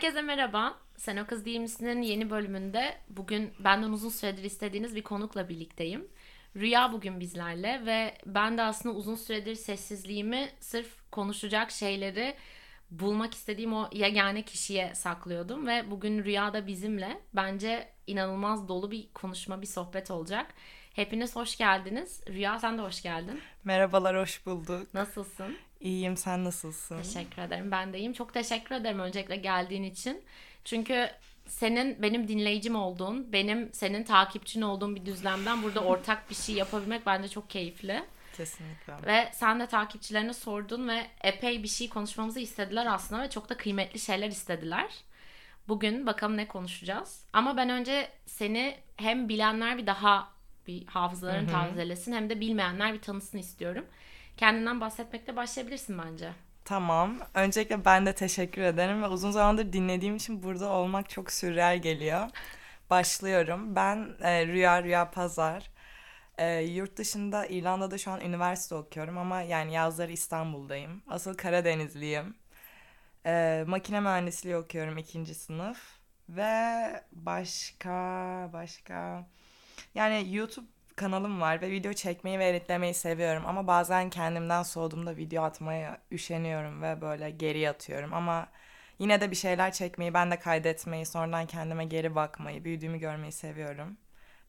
Herkese merhaba. Sen o kız değil misin'in yeni bölümünde bugün benden uzun süredir istediğiniz bir konukla birlikteyim. Rüya bugün bizlerle ve ben de aslında uzun süredir sessizliğimi sırf konuşacak şeyleri bulmak istediğim o yegane kişiye saklıyordum ve bugün Rüya da bizimle. Bence inanılmaz dolu bir konuşma, bir sohbet olacak. Hepiniz hoş geldiniz. Rüya sen de hoş geldin. Merhabalar, hoş bulduk. Nasılsın? İyiyim, sen nasılsın? Teşekkür ederim. Ben de iyiyim. Çok teşekkür ederim öncelikle geldiğin için. Çünkü senin benim dinleyicim olduğun, benim senin takipçin olduğun bir düzlemden burada ortak bir şey yapabilmek bence çok keyifli. Kesinlikle. Ve sen de takipçilerine sordun ve epey bir şey konuşmamızı istediler aslında ve çok da kıymetli şeyler istediler. Bugün bakalım ne konuşacağız. Ama ben önce seni hem bilenler bir daha bir hafızalarını tazelesin hem de bilmeyenler bir tanısın istiyorum. Kendinden bahsetmekle başlayabilirsin bence. Tamam. Öncelikle ben de teşekkür ederim ve uzun zamandır dinlediğim için burada olmak çok sürreal geliyor. Başlıyorum. Ben e, Rüya Rüya Pazar. E, yurt dışında İrlanda'da şu an üniversite okuyorum ama yani yazları İstanbul'dayım. Asıl Karadenizliyim. E, makine mühendisliği okuyorum ikinci sınıf. Ve başka başka yani YouTube kanalım var ve video çekmeyi ve editlemeyi seviyorum ama bazen kendimden soğuduğumda video atmaya üşeniyorum ve böyle geri atıyorum ama yine de bir şeyler çekmeyi, ben de kaydetmeyi, sonradan kendime geri bakmayı, büyüdüğümü görmeyi seviyorum.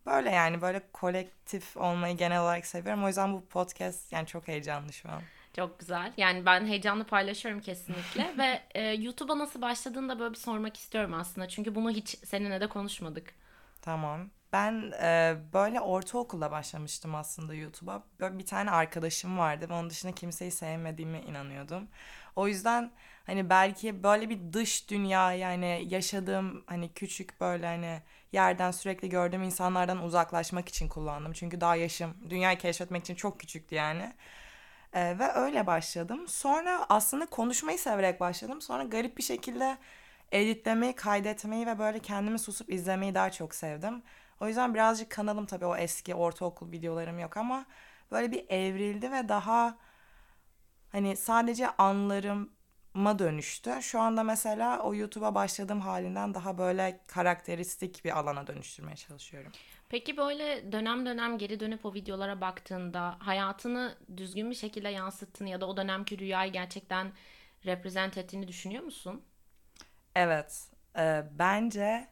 Böyle yani böyle kolektif olmayı genel olarak seviyorum. O yüzden bu podcast yani çok heyecanlı şu an. Çok güzel. Yani ben heyecanlı paylaşıyorum kesinlikle ve e, YouTube'a nasıl başladığını da böyle bir sormak istiyorum aslında. Çünkü bunu hiç seninle de konuşmadık. Tamam. Ben e, böyle ortaokulda başlamıştım aslında YouTube'a. Böyle bir tane arkadaşım vardı ve onun dışında kimseyi sevmediğime inanıyordum. O yüzden hani belki böyle bir dış dünya yani yaşadığım hani küçük böyle hani yerden sürekli gördüğüm insanlardan uzaklaşmak için kullandım. Çünkü daha yaşım dünyayı keşfetmek için çok küçüktü yani. E, ve öyle başladım. Sonra aslında konuşmayı severek başladım. Sonra garip bir şekilde editlemeyi, kaydetmeyi ve böyle kendimi susup izlemeyi daha çok sevdim. O yüzden birazcık kanalım tabii o eski ortaokul videolarım yok ama böyle bir evrildi ve daha hani sadece anlarıma dönüştü. Şu anda mesela o YouTube'a başladığım halinden daha böyle karakteristik bir alana dönüştürmeye çalışıyorum. Peki böyle dönem dönem geri dönüp o videolara baktığında hayatını düzgün bir şekilde yansıttığını ya da o dönemki rüyayı gerçekten reprezent ettiğini düşünüyor musun? Evet. E, bence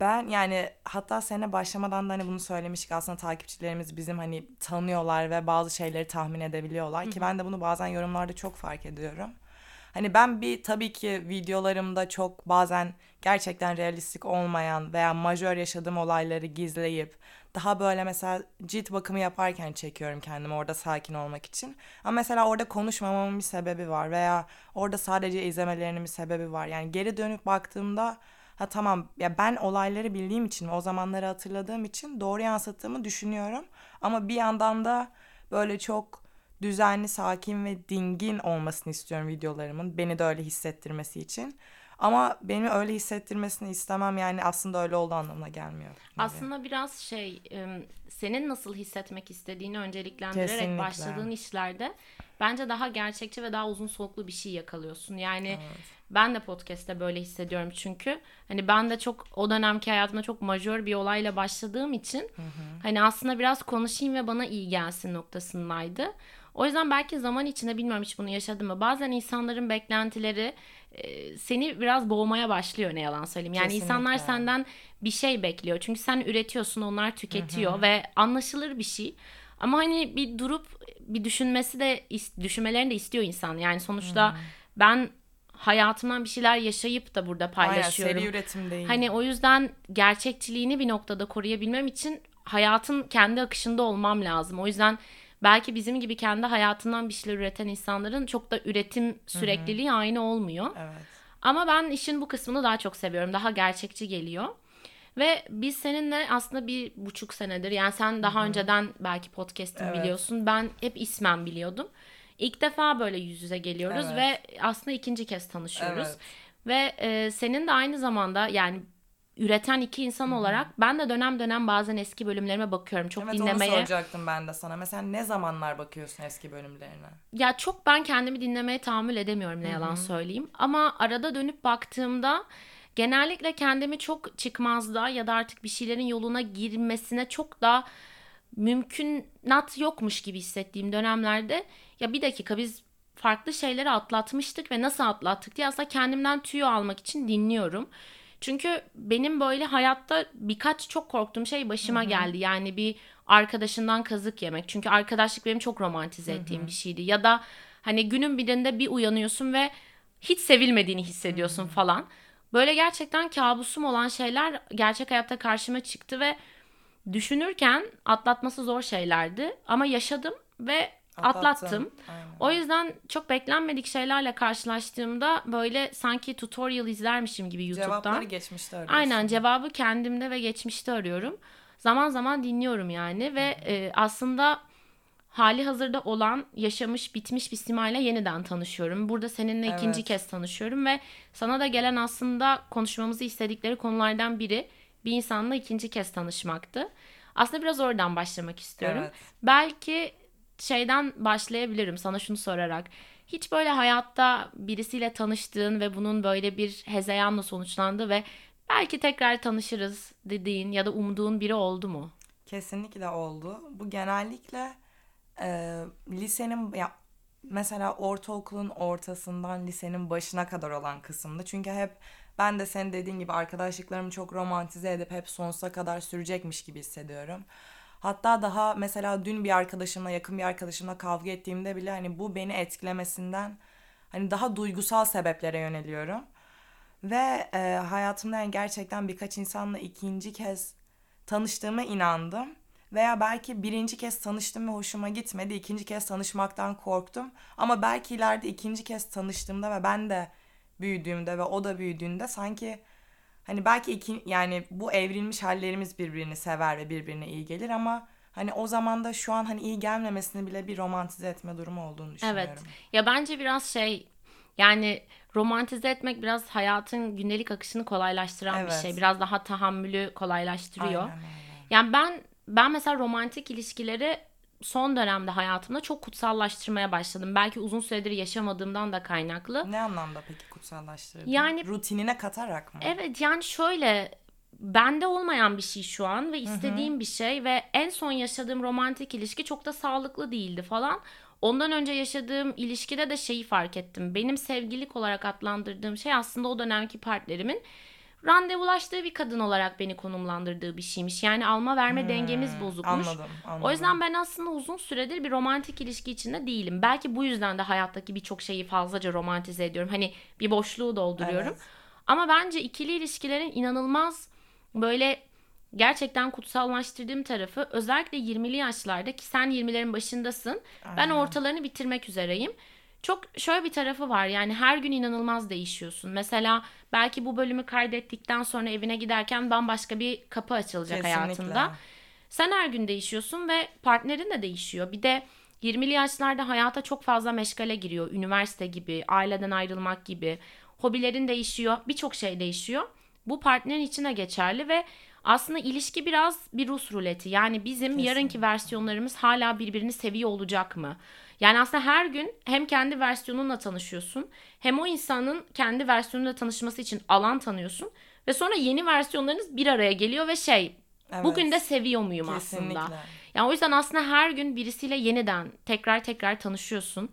ben yani hatta sene başlamadan da hani bunu söylemiştik aslında takipçilerimiz bizim hani tanıyorlar ve bazı şeyleri tahmin edebiliyorlar Hı-hı. ki ben de bunu bazen yorumlarda çok fark ediyorum. Hani ben bir tabii ki videolarımda çok bazen gerçekten realistik olmayan veya majör yaşadığım olayları gizleyip daha böyle mesela cilt bakımı yaparken çekiyorum kendimi orada sakin olmak için. Ama mesela orada konuşmamamın bir sebebi var veya orada sadece izlemelerinin bir sebebi var. Yani geri dönüp baktığımda ha tamam ya ben olayları bildiğim için o zamanları hatırladığım için doğru yansıttığımı düşünüyorum. Ama bir yandan da böyle çok düzenli, sakin ve dingin olmasını istiyorum videolarımın. Beni de öyle hissettirmesi için. Ama beni öyle hissettirmesini istemem yani aslında öyle olduğu anlamına gelmiyor. Aslında biraz şey senin nasıl hissetmek istediğini önceliklendirerek Kesinlikle. başladığın işlerde bence daha gerçekçi ve daha uzun soluklu bir şey yakalıyorsun. Yani evet. Ben de podcast'te böyle hissediyorum çünkü hani ben de çok o dönemki hayatımda çok majör bir olayla başladığım için hı hı. hani aslında biraz konuşayım ve bana iyi gelsin noktasındaydı. O yüzden belki zaman içinde bilmiyorum hiç bunu yaşadım mı? Bazen insanların beklentileri e, seni biraz boğmaya başlıyor ne yalan söyleyeyim. Yani Kesinlikle. insanlar senden bir şey bekliyor. Çünkü sen üretiyorsun, onlar tüketiyor Hı-hı. ve anlaşılır bir şey. Ama hani bir durup bir düşünmesi de düşünmelerini de istiyor insan. Yani sonuçta Hı-hı. ben hayatımdan bir şeyler yaşayıp da burada paylaşıyorum. Aynen, seri üretim değil. Hani o yüzden gerçekçiliğini bir noktada koruyabilmem için hayatın kendi akışında olmam lazım. O yüzden belki bizim gibi kendi hayatından bir şeyler üreten insanların çok da üretim sürekliliği Hı-hı. aynı olmuyor. Evet. Ama ben işin bu kısmını daha çok seviyorum. Daha gerçekçi geliyor. Ve biz seninle aslında bir buçuk senedir yani sen daha Hı-hı. önceden belki podcast'ın evet. biliyorsun. Ben hep ismen biliyordum. İlk defa böyle yüz yüze geliyoruz evet. ve aslında ikinci kez tanışıyoruz. Evet. Ve e, senin de aynı zamanda yani üreten iki insan olarak ben de dönem dönem bazen eski bölümlerime bakıyorum. Çok evet, dinlemeye. Evet soracaktım ben de sana. Mesela ne zamanlar bakıyorsun eski bölümlerine? Ya çok ben kendimi dinlemeye tahammül edemiyorum ne yalan söyleyeyim. Ama arada dönüp baktığımda genellikle kendimi çok çıkmazda ya da artık bir şeylerin yoluna girmesine çok da mümkünat yokmuş gibi hissettiğim dönemlerde ya bir dakika biz farklı şeyleri atlatmıştık ve nasıl atlattık diye aslında kendimden tüyo almak için dinliyorum. Çünkü benim böyle hayatta birkaç çok korktuğum şey başıma Hı-hı. geldi. Yani bir arkadaşından kazık yemek. Çünkü arkadaşlık benim çok romantize ettiğim Hı-hı. bir şeydi. Ya da hani günün birinde bir uyanıyorsun ve hiç sevilmediğini hissediyorsun Hı-hı. falan. Böyle gerçekten kabusum olan şeyler gerçek hayatta karşıma çıktı ve düşünürken atlatması zor şeylerdi. Ama yaşadım ve atlattım. O yüzden çok beklenmedik şeylerle karşılaştığımda böyle sanki tutorial izlermişim gibi YouTube'dan. Cevapları geçmişte arıyorsun. Aynen cevabı kendimde ve geçmişte arıyorum. Zaman zaman dinliyorum yani ve e, aslında hali hazırda olan, yaşamış, bitmiş bir simayla yeniden tanışıyorum. Burada seninle evet. ikinci kez tanışıyorum ve sana da gelen aslında konuşmamızı istedikleri konulardan biri bir insanla ikinci kez tanışmaktı. Aslında biraz oradan başlamak istiyorum. Evet. Belki şeyden başlayabilirim sana şunu sorarak. Hiç böyle hayatta birisiyle tanıştığın ve bunun böyle bir hezeyanla sonuçlandı ve belki tekrar tanışırız dediğin ya da umduğun biri oldu mu? Kesinlikle oldu. Bu genellikle e, lisenin ya mesela ortaokulun ortasından lisenin başına kadar olan kısımda. Çünkü hep ben de senin dediğin gibi arkadaşlıklarımı çok romantize edip hep sonsuza kadar sürecekmiş gibi hissediyorum. Hatta daha mesela dün bir arkadaşımla yakın bir arkadaşımla kavga ettiğimde bile hani bu beni etkilemesinden hani daha duygusal sebeplere yöneliyorum. Ve e, hayatımda yani gerçekten birkaç insanla ikinci kez tanıştığıma inandım. Veya belki birinci kez tanıştım ve hoşuma gitmedi. ikinci kez tanışmaktan korktum. Ama belki ileride ikinci kez tanıştığımda ve ben de büyüdüğümde ve o da büyüdüğünde sanki Hani belki iki, yani bu evrilmiş hallerimiz birbirini sever ve birbirine iyi gelir ama hani o zaman da şu an hani iyi gelmemesini bile bir romantize etme durumu olduğunu düşünüyorum. Evet. Ya bence biraz şey yani romantize etmek biraz hayatın gündelik akışını kolaylaştıran evet. bir şey. Biraz daha tahammülü kolaylaştırıyor. Aynen, aynen. Yani ben ben mesela romantik ilişkileri son dönemde hayatımda çok kutsallaştırmaya başladım. Belki uzun süredir yaşamadığımdan da kaynaklı. Ne anlamda peki kutsallaştırdın? Yani rutinine katarak mı? Evet yani şöyle bende olmayan bir şey şu an ve istediğim Hı-hı. bir şey ve en son yaşadığım romantik ilişki çok da sağlıklı değildi falan. Ondan önce yaşadığım ilişkide de şeyi fark ettim. Benim sevgililik olarak adlandırdığım şey aslında o dönemki partnerimin randevulaştığı bir kadın olarak beni konumlandırdığı bir şeymiş. Yani alma verme hmm, dengemiz bozukmuş. Anladım, anladım. O yüzden ben aslında uzun süredir bir romantik ilişki içinde değilim. Belki bu yüzden de hayattaki birçok şeyi fazlaca romantize ediyorum. Hani bir boşluğu dolduruyorum. Evet. Ama bence ikili ilişkilerin inanılmaz böyle gerçekten kutsallaştırdığım tarafı özellikle 20'li yaşlarda ki sen 20'lerin başındasın. Aynen. Ben ortalarını bitirmek üzereyim çok şöyle bir tarafı var yani her gün inanılmaz değişiyorsun. Mesela belki bu bölümü kaydettikten sonra evine giderken bambaşka bir kapı açılacak Kesinlikle. hayatında. Sen her gün değişiyorsun ve partnerin de değişiyor. Bir de 20'li yaşlarda hayata çok fazla meşgale giriyor. Üniversite gibi, aileden ayrılmak gibi. Hobilerin değişiyor, birçok şey değişiyor. Bu partnerin içine geçerli ve aslında ilişki biraz bir Rus ruleti. Yani bizim Kesinlikle. yarınki versiyonlarımız hala birbirini seviyor olacak mı? Yani aslında her gün hem kendi versiyonunla tanışıyorsun hem o insanın kendi versiyonuyla tanışması için alan tanıyorsun ve sonra yeni versiyonlarınız bir araya geliyor ve şey evet. bugün de seviyor muyum Kesinlikle. aslında? Yani o yüzden aslında her gün birisiyle yeniden tekrar tekrar tanışıyorsun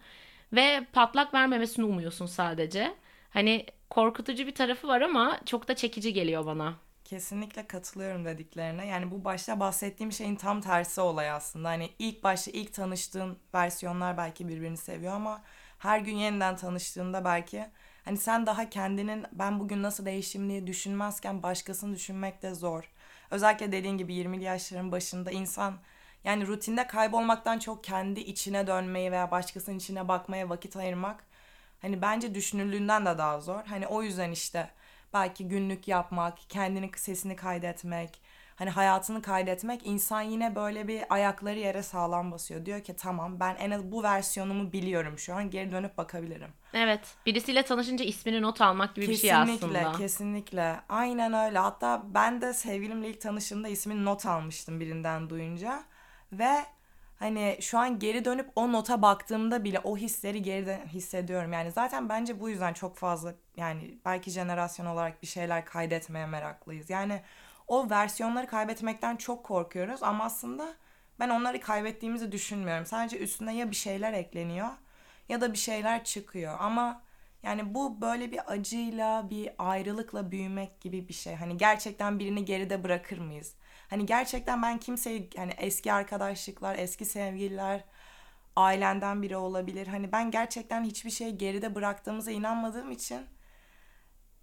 ve patlak vermemesini umuyorsun sadece. Hani korkutucu bir tarafı var ama çok da çekici geliyor bana. Kesinlikle katılıyorum dediklerine. Yani bu başta bahsettiğim şeyin tam tersi olay aslında. Hani ilk başta ilk tanıştığın versiyonlar belki birbirini seviyor ama her gün yeniden tanıştığında belki hani sen daha kendinin ben bugün nasıl değiştim diye düşünmezken başkasını düşünmek de zor. Özellikle dediğin gibi 20'li yaşların başında insan yani rutinde kaybolmaktan çok kendi içine dönmeyi veya başkasının içine bakmaya vakit ayırmak hani bence düşünüldüğünden de daha zor. Hani o yüzden işte belki günlük yapmak, kendinin sesini kaydetmek, hani hayatını kaydetmek insan yine böyle bir ayakları yere sağlam basıyor. Diyor ki tamam ben en az bu versiyonumu biliyorum şu an geri dönüp bakabilirim. Evet birisiyle tanışınca ismini not almak gibi kesinlikle, bir şey aslında. Kesinlikle kesinlikle aynen öyle hatta ben de sevgilimle ilk tanıştığımda ismini not almıştım birinden duyunca ve hani şu an geri dönüp o nota baktığımda bile o hisleri geriden hissediyorum. Yani zaten bence bu yüzden çok fazla yani belki jenerasyon olarak bir şeyler kaydetmeye meraklıyız. Yani o versiyonları kaybetmekten çok korkuyoruz ama aslında ben onları kaybettiğimizi düşünmüyorum. Sadece üstüne ya bir şeyler ekleniyor ya da bir şeyler çıkıyor ama yani bu böyle bir acıyla, bir ayrılıkla büyümek gibi bir şey. Hani gerçekten birini geride bırakır mıyız? Hani gerçekten ben kimseyi hani eski arkadaşlıklar, eski sevgililer, ailenden biri olabilir. Hani ben gerçekten hiçbir şeyi geride bıraktığımıza inanmadığım için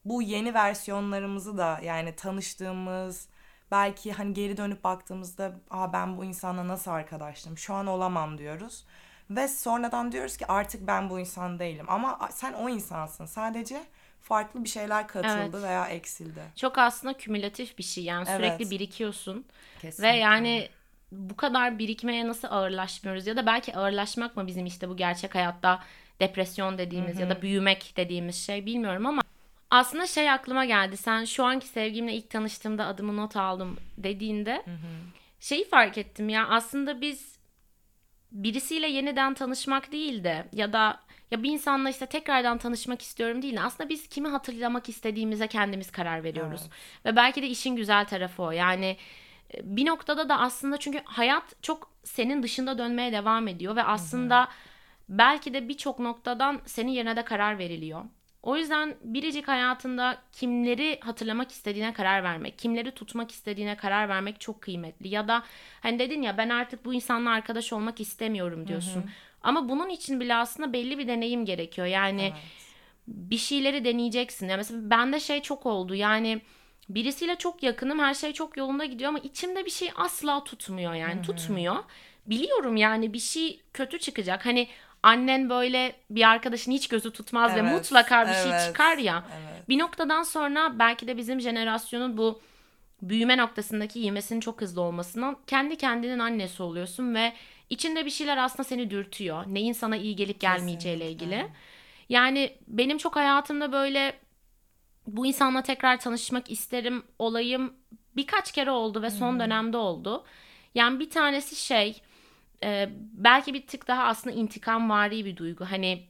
bu yeni versiyonlarımızı da yani tanıştığımız belki hani geri dönüp baktığımızda Aa, ben bu insanla nasıl arkadaştım şu an olamam diyoruz. Ve sonradan diyoruz ki artık ben bu insan değilim. Ama sen o insansın. Sadece farklı bir şeyler katıldı evet. veya eksildi. Çok aslında kümülatif bir şey. Yani evet. sürekli birikiyorsun. Kesinlikle. Ve yani bu kadar birikmeye nasıl ağırlaşmıyoruz ya da belki ağırlaşmak mı bizim işte bu gerçek hayatta depresyon dediğimiz Hı-hı. ya da büyümek dediğimiz şey bilmiyorum ama aslında şey aklıma geldi. Sen şu anki sevgimle ilk tanıştığımda adımı not aldım dediğinde Hı-hı. şeyi fark ettim ya aslında biz birisiyle yeniden tanışmak değil de ya da ya bir insanla işte tekrardan tanışmak istiyorum değil de aslında biz kimi hatırlamak istediğimize kendimiz karar veriyoruz. Evet. Ve belki de işin güzel tarafı o. Yani e, bir noktada da aslında çünkü hayat çok senin dışında dönmeye devam ediyor ve aslında Hı-hı. belki de birçok noktadan senin yerine de karar veriliyor. O yüzden biricik hayatında kimleri hatırlamak istediğine karar vermek, kimleri tutmak istediğine karar vermek çok kıymetli. Ya da hani dedin ya ben artık bu insanla arkadaş olmak istemiyorum diyorsun. Hı hı. Ama bunun için bile aslında belli bir deneyim gerekiyor. Yani evet. bir şeyleri deneyeceksin. Ya mesela bende şey çok oldu. Yani birisiyle çok yakınım, her şey çok yolunda gidiyor ama içimde bir şey asla tutmuyor yani Hı-hı. tutmuyor. Biliyorum yani bir şey kötü çıkacak. Hani annen böyle bir arkadaşın hiç gözü tutmaz evet, ve mutlaka bir şey evet, şey çıkar ya. Evet. Bir noktadan sonra belki de bizim jenerasyonun bu büyüme noktasındaki yemesinin çok hızlı olmasından kendi kendinin annesi oluyorsun ve içinde bir şeyler aslında seni dürtüyor. Neyin sana iyi gelip gelmeyeceğiyle ilgili. Yani benim çok hayatımda böyle bu insanla tekrar tanışmak isterim olayım birkaç kere oldu ve son hmm. dönemde oldu. Yani bir tanesi şey e, belki bir tık daha aslında intikam vari bir duygu. Hani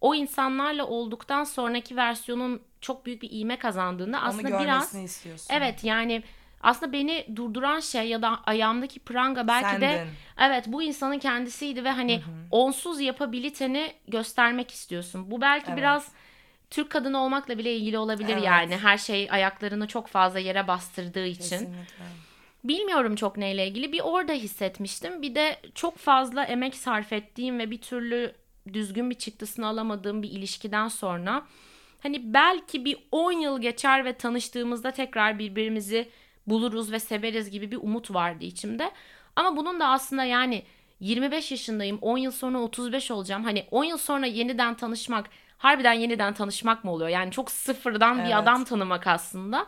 o insanlarla olduktan sonraki versiyonun çok büyük bir iğme kazandığında aslında biraz istiyorsun. evet yani aslında beni durduran şey ya da ayağımdaki pranga belki Sendin. de evet bu insanın kendisiydi ve hani Hı-hı. onsuz yapabiliteni göstermek istiyorsun. Bu belki evet. biraz Türk kadını olmakla bile ilgili olabilir evet. yani. Her şey ayaklarını çok fazla yere bastırdığı için. Kesinlikle. Bilmiyorum çok neyle ilgili. Bir orada hissetmiştim. Bir de çok fazla emek sarf ettiğim ve bir türlü düzgün bir çıktısını alamadığım bir ilişkiden sonra hani belki bir 10 yıl geçer ve tanıştığımızda tekrar birbirimizi buluruz ve severiz gibi bir umut vardı içimde. Ama bunun da aslında yani 25 yaşındayım 10 yıl sonra 35 olacağım. Hani 10 yıl sonra yeniden tanışmak harbiden yeniden tanışmak mı oluyor? Yani çok sıfırdan evet. bir adam tanımak aslında.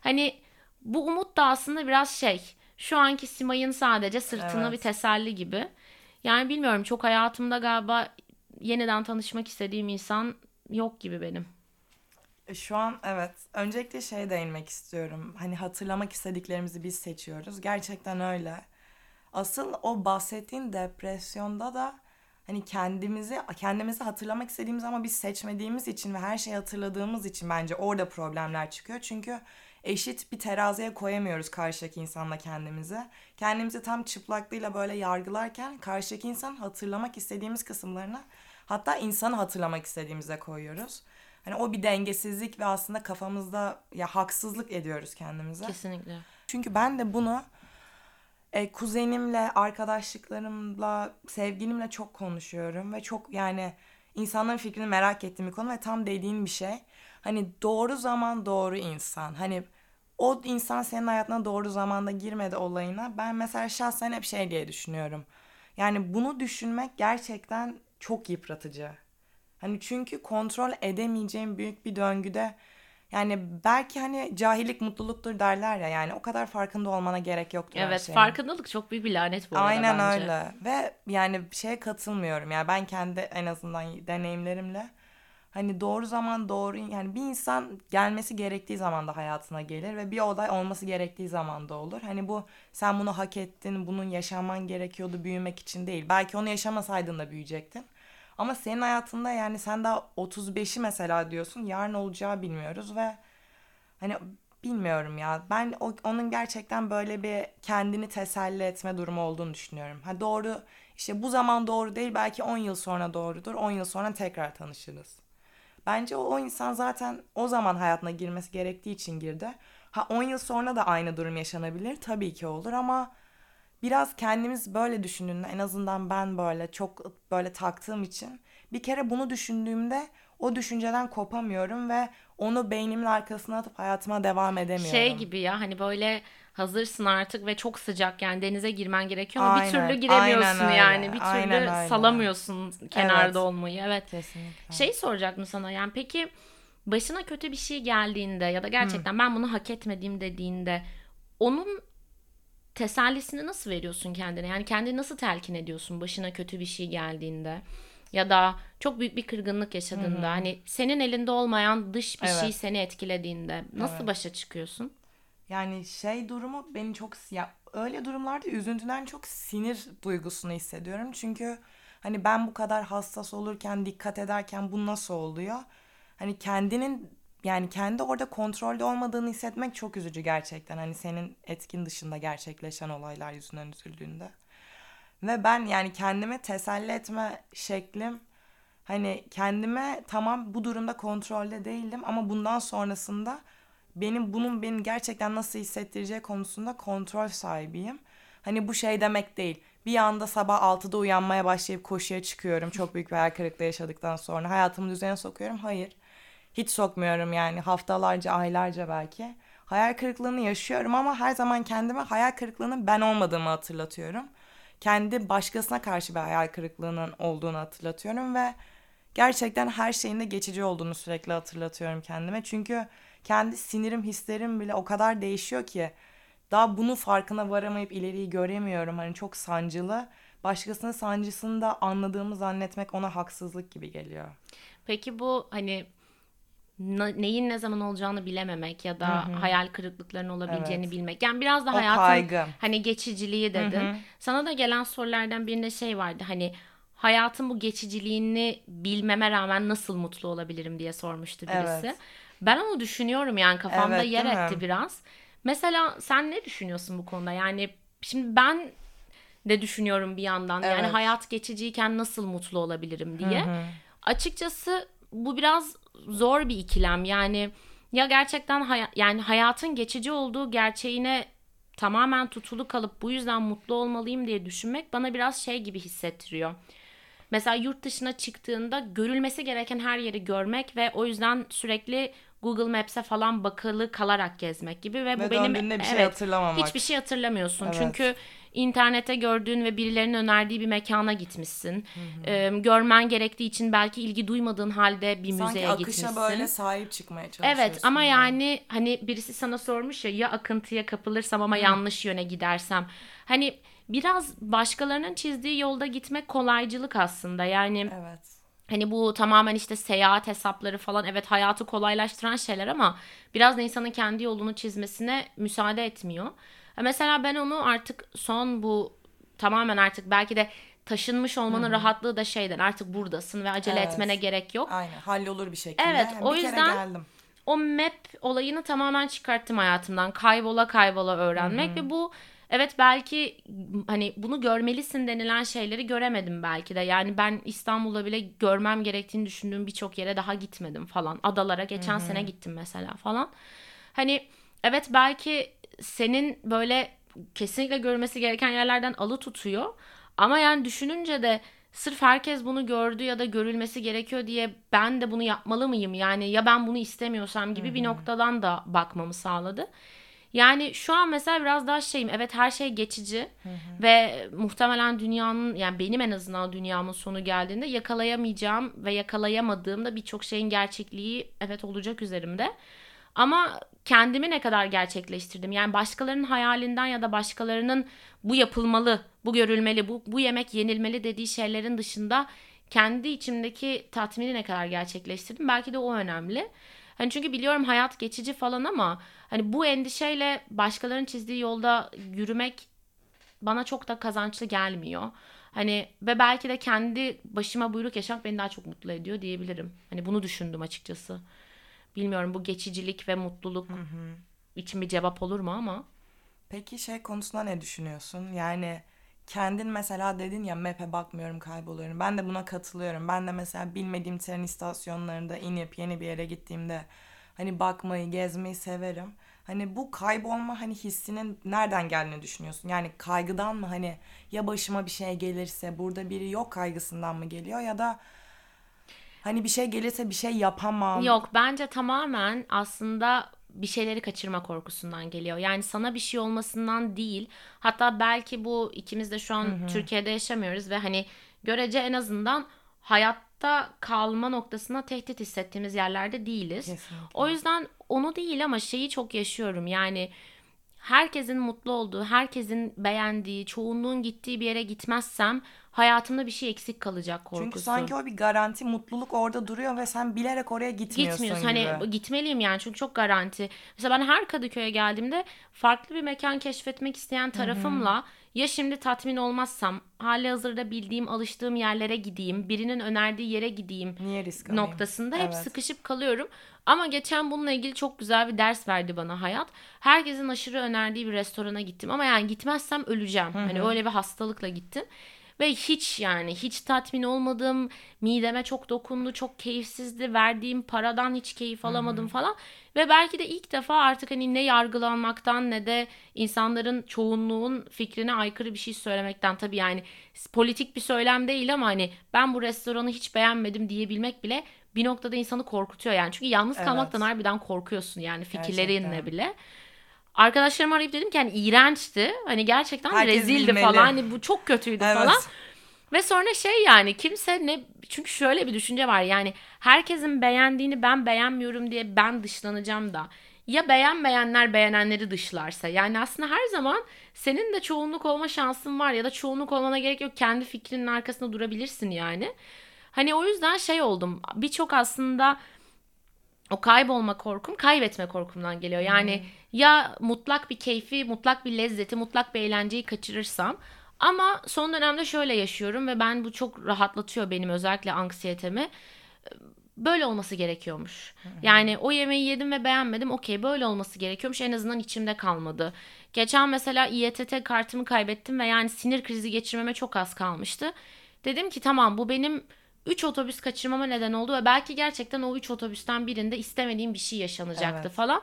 Hani bu umut da aslında biraz şey şu anki Simay'ın sadece sırtına evet. bir teselli gibi. Yani bilmiyorum çok hayatımda galiba yeniden tanışmak istediğim insan yok gibi benim. E, şu an evet. Öncelikle şey değinmek istiyorum. Hani hatırlamak istediklerimizi biz seçiyoruz. Gerçekten öyle. Asıl o bahsettiğin depresyonda da hani kendimizi kendimizi hatırlamak istediğimiz ama biz seçmediğimiz için ve her şeyi hatırladığımız için bence orada problemler çıkıyor. Çünkü eşit bir teraziye koyamıyoruz karşıdaki insanla kendimizi. Kendimizi tam çıplaklığıyla böyle yargılarken karşıdaki insan hatırlamak istediğimiz kısımlarını hatta insanı hatırlamak istediğimize koyuyoruz. Hani o bir dengesizlik ve aslında kafamızda ya haksızlık ediyoruz kendimize. Kesinlikle. Çünkü ben de bunu e, kuzenimle, arkadaşlıklarımla, sevgilimle çok konuşuyorum ve çok yani insanların fikrini merak ettiğim bir konu ve tam dediğin bir şey. Hani doğru zaman doğru insan. Hani o insan senin hayatına doğru zamanda girmedi olayına. Ben mesela şahsen hep şey diye düşünüyorum. Yani bunu düşünmek gerçekten çok yıpratıcı. Hani çünkü kontrol edemeyeceğim büyük bir döngüde yani belki hani cahillik mutluluktur derler ya yani o kadar farkında olmana gerek yoktur Evet farkındalık çok büyük bir lanet bu arada Aynen bence. öyle ve yani şeye katılmıyorum yani ben kendi en azından deneyimlerimle hani doğru zaman doğru yani bir insan gelmesi gerektiği zaman da hayatına gelir ve bir olay olması gerektiği zaman da olur. Hani bu sen bunu hak ettin, bunun yaşaman gerekiyordu büyümek için değil. Belki onu yaşamasaydın da büyüyecektin. Ama senin hayatında yani sen daha 35'i mesela diyorsun. Yarın olacağı bilmiyoruz ve hani bilmiyorum ya. Ben o, onun gerçekten böyle bir kendini teselli etme durumu olduğunu düşünüyorum. Ha doğru işte bu zaman doğru değil belki 10 yıl sonra doğrudur. 10 yıl sonra tekrar tanışırız. Bence o, o insan zaten o zaman hayatına girmesi gerektiği için girdi. Ha 10 yıl sonra da aynı durum yaşanabilir. Tabii ki olur ama biraz kendimiz böyle düşündüğünde en azından ben böyle çok böyle taktığım için bir kere bunu düşündüğümde o düşünceden kopamıyorum ve onu beynimin arkasına atıp hayatıma devam edemiyorum. Şey gibi ya hani böyle hazırsın artık ve çok sıcak yani denize girmen gerekiyor ama aynen, bir türlü giremiyorsun yani. Bir türlü aynen salamıyorsun kenarda evet. olmayı. Evet. Kesinlikle. Şey soracaktım sana yani peki başına kötü bir şey geldiğinde ya da gerçekten Hı. ben bunu hak etmediğim dediğinde onun tesellisini nasıl veriyorsun kendine? Yani kendini nasıl telkin ediyorsun başına kötü bir şey geldiğinde? Ya da çok büyük bir kırgınlık yaşadığında Hı-hı. hani senin elinde olmayan dış bir şey evet. şey seni etkilediğinde nasıl evet. başa çıkıyorsun? Yani şey durumu beni çok ya öyle durumlarda üzüntüden çok sinir duygusunu hissediyorum. Çünkü hani ben bu kadar hassas olurken, dikkat ederken bu nasıl oluyor? Hani kendinin yani kendi orada kontrolde olmadığını hissetmek çok üzücü gerçekten. Hani senin etkin dışında gerçekleşen olaylar yüzünden üzüldüğünde. Ve ben yani kendimi teselli etme şeklim hani kendime tamam bu durumda kontrolde değildim ama bundan sonrasında benim bunun beni gerçekten nasıl hissettireceği konusunda kontrol sahibiyim. Hani bu şey demek değil. Bir anda sabah 6'da uyanmaya başlayıp koşuya çıkıyorum. Çok büyük bir hayal kırıklığı yaşadıktan sonra hayatımı düzene sokuyorum. Hayır. Hiç sokmuyorum yani haftalarca, aylarca belki. Hayal kırıklığını yaşıyorum ama her zaman kendime hayal kırıklığının ben olmadığımı hatırlatıyorum. Kendi başkasına karşı bir hayal kırıklığının olduğunu hatırlatıyorum ve gerçekten her şeyin de geçici olduğunu sürekli hatırlatıyorum kendime. Çünkü kendi sinirim, hislerim bile o kadar değişiyor ki daha bunu farkına varamayıp ileriyi göremiyorum. Hani çok sancılı. Başkasının sancısını da anladığımı zannetmek ona haksızlık gibi geliyor. Peki bu hani neyin ne zaman olacağını bilememek ya da Hı-hı. hayal kırıklıklarının olabileceğini evet. bilmek. Yani biraz da hayatın kaygı. hani geçiciliği dedin. Hı-hı. Sana da gelen sorulardan birinde şey vardı. Hani hayatın bu geçiciliğini bilmeme rağmen nasıl mutlu olabilirim diye sormuştu birisi. Evet. Ben onu düşünüyorum yani kafamda evet, yer etti mi? biraz. Mesela sen ne düşünüyorsun bu konuda? Yani şimdi ben de düşünüyorum bir yandan. Evet. Yani hayat geçiciyken nasıl mutlu olabilirim diye. Hı hı. Açıkçası bu biraz zor bir ikilem. Yani ya gerçekten hay- yani hayatın geçici olduğu gerçeğine tamamen tutulu kalıp bu yüzden mutlu olmalıyım diye düşünmek bana biraz şey gibi hissettiriyor. Mesela yurt dışına çıktığında görülmesi gereken her yeri görmek ve o yüzden sürekli Google Maps'e falan bakılı kalarak gezmek gibi ve, ve bu benim bir şey evet, hatırlamamak. Hiçbir şey hatırlamıyorsun. Evet. Çünkü internete gördüğün ve birilerinin önerdiği bir mekana gitmişsin. Hı hı. Görmen gerektiği için belki ilgi duymadığın halde bir Sanki müzeye gitmişsin. Sanki akışa böyle sahip çıkmaya çalışıyorsun. Evet ama yani hani birisi sana sormuş ya ya akıntıya kapılırsam ama hı. yanlış yöne gidersem. Hani biraz başkalarının çizdiği yolda gitmek kolaycılık aslında. Yani Evet Hani bu tamamen işte seyahat hesapları falan evet hayatı kolaylaştıran şeyler ama biraz da insanın kendi yolunu çizmesine müsaade etmiyor. Mesela ben onu artık son bu tamamen artık belki de taşınmış olmanın Hı-hı. rahatlığı da şeyden artık buradasın ve acele evet. etmene gerek yok. Aynen hallolur bir şekilde. Evet yani o yüzden geldim. o map olayını tamamen çıkarttım hayatımdan. Kaybola kaybola öğrenmek Hı-hı. ve bu Evet belki hani bunu görmelisin denilen şeyleri göremedim belki de. Yani ben İstanbul'da bile görmem gerektiğini düşündüğüm birçok yere daha gitmedim falan. Adalara geçen Hı-hı. sene gittim mesela falan. Hani evet belki senin böyle kesinlikle görmesi gereken yerlerden alı tutuyor. Ama yani düşününce de sırf herkes bunu gördü ya da görülmesi gerekiyor diye ben de bunu yapmalı mıyım? Yani ya ben bunu istemiyorsam gibi Hı-hı. bir noktadan da bakmamı sağladı. Yani şu an mesela biraz daha şeyim. Evet her şey geçici hı hı. ve muhtemelen dünyanın yani benim en azından dünyamın sonu geldiğinde yakalayamayacağım ve yakalayamadığım da birçok şeyin gerçekliği evet olacak üzerimde. Ama kendimi ne kadar gerçekleştirdim? Yani başkalarının hayalinden ya da başkalarının bu yapılmalı, bu görülmeli, bu, bu yemek yenilmeli dediği şeylerin dışında kendi içimdeki tatmini ne kadar gerçekleştirdim? Belki de o önemli. Hani çünkü biliyorum hayat geçici falan ama hani bu endişeyle başkalarının çizdiği yolda yürümek bana çok da kazançlı gelmiyor. Hani ve belki de kendi başıma buyruk yaşamak beni daha çok mutlu ediyor diyebilirim. Hani bunu düşündüm açıkçası. Bilmiyorum bu geçicilik ve mutluluk hı hı. için bir cevap olur mu ama. Peki şey konusunda ne düşünüyorsun? Yani kendin mesela dedin ya map'e bakmıyorum kayboluyorum. Ben de buna katılıyorum. Ben de mesela bilmediğim tren istasyonlarında inip yeni bir yere gittiğimde hani bakmayı, gezmeyi severim. Hani bu kaybolma hani hissinin nereden geldiğini düşünüyorsun? Yani kaygıdan mı hani ya başıma bir şey gelirse burada biri yok kaygısından mı geliyor ya da hani bir şey gelirse bir şey yapamam. Yok bence tamamen aslında bir şeyleri kaçırma korkusundan geliyor. Yani sana bir şey olmasından değil. Hatta belki bu ikimiz de şu an Hı-hı. Türkiye'de yaşamıyoruz ve hani görece en azından hayatta kalma noktasına tehdit hissettiğimiz yerlerde değiliz. Kesinlikle. O yüzden onu değil ama şeyi çok yaşıyorum. Yani herkesin mutlu olduğu, herkesin beğendiği, çoğunluğun gittiği bir yere gitmezsem hayatımda bir şey eksik kalacak korkusu. Çünkü sanki o bir garanti, mutluluk orada duruyor ve sen bilerek oraya gitmiyorsun Gitmiyorsun. Hani gibi. Hani gitmeliyim yani çünkü çok garanti. Mesela ben her Kadıköy'e geldiğimde farklı bir mekan keşfetmek isteyen tarafımla Hı-hı. Ya şimdi tatmin olmazsam hali hazırda bildiğim, alıştığım yerlere gideyim, birinin önerdiği yere gideyim Niye risk noktasında hep evet. sıkışıp kalıyorum. Ama geçen bununla ilgili çok güzel bir ders verdi bana hayat. Herkesin aşırı önerdiği bir restorana gittim ama yani gitmezsem öleceğim. Hı-hı. Hani öyle bir hastalıkla gittim. Ve hiç yani hiç tatmin olmadım. Mideme çok dokundu. Çok keyifsizdi. Verdiğim paradan hiç keyif alamadım hmm. falan. Ve belki de ilk defa artık hani ne yargılanmaktan ne de insanların çoğunluğun fikrine aykırı bir şey söylemekten tabii yani politik bir söylem değil ama hani ben bu restoranı hiç beğenmedim diyebilmek bile bir noktada insanı korkutuyor yani. Çünkü yalnız evet. kalmaktan harbiden korkuyorsun yani fikirlerinle Gerçekten. bile. Arkadaşlarımı arayıp dedim ki hani iğrençti. Hani gerçekten Herkes rezildi bilmeli. falan. Hani bu çok kötüydü evet. falan. Ve sonra şey yani kimse ne çünkü şöyle bir düşünce var yani herkesin beğendiğini ben beğenmiyorum diye ben dışlanacağım da ya beğenmeyenler beğenenleri dışlarsa yani aslında her zaman senin de çoğunluk olma şansın var ya da çoğunluk olmana gerek yok kendi fikrinin arkasında durabilirsin yani. Hani o yüzden şey oldum birçok aslında o kaybolma korkum kaybetme korkumdan geliyor. Yani hmm. ya mutlak bir keyfi, mutlak bir lezzeti, mutlak bir eğlenceyi kaçırırsam ama son dönemde şöyle yaşıyorum ve ben bu çok rahatlatıyor benim özellikle anksiyetemi. Böyle olması gerekiyormuş. Hmm. Yani o yemeği yedim ve beğenmedim. Okey böyle olması gerekiyormuş. En azından içimde kalmadı. Geçen mesela İETT kartımı kaybettim ve yani sinir krizi geçirmeme çok az kalmıştı. Dedim ki tamam bu benim 3 otobüs kaçırmama neden oldu ve belki gerçekten o 3 otobüsten birinde istemediğim bir şey yaşanacaktı evet. falan.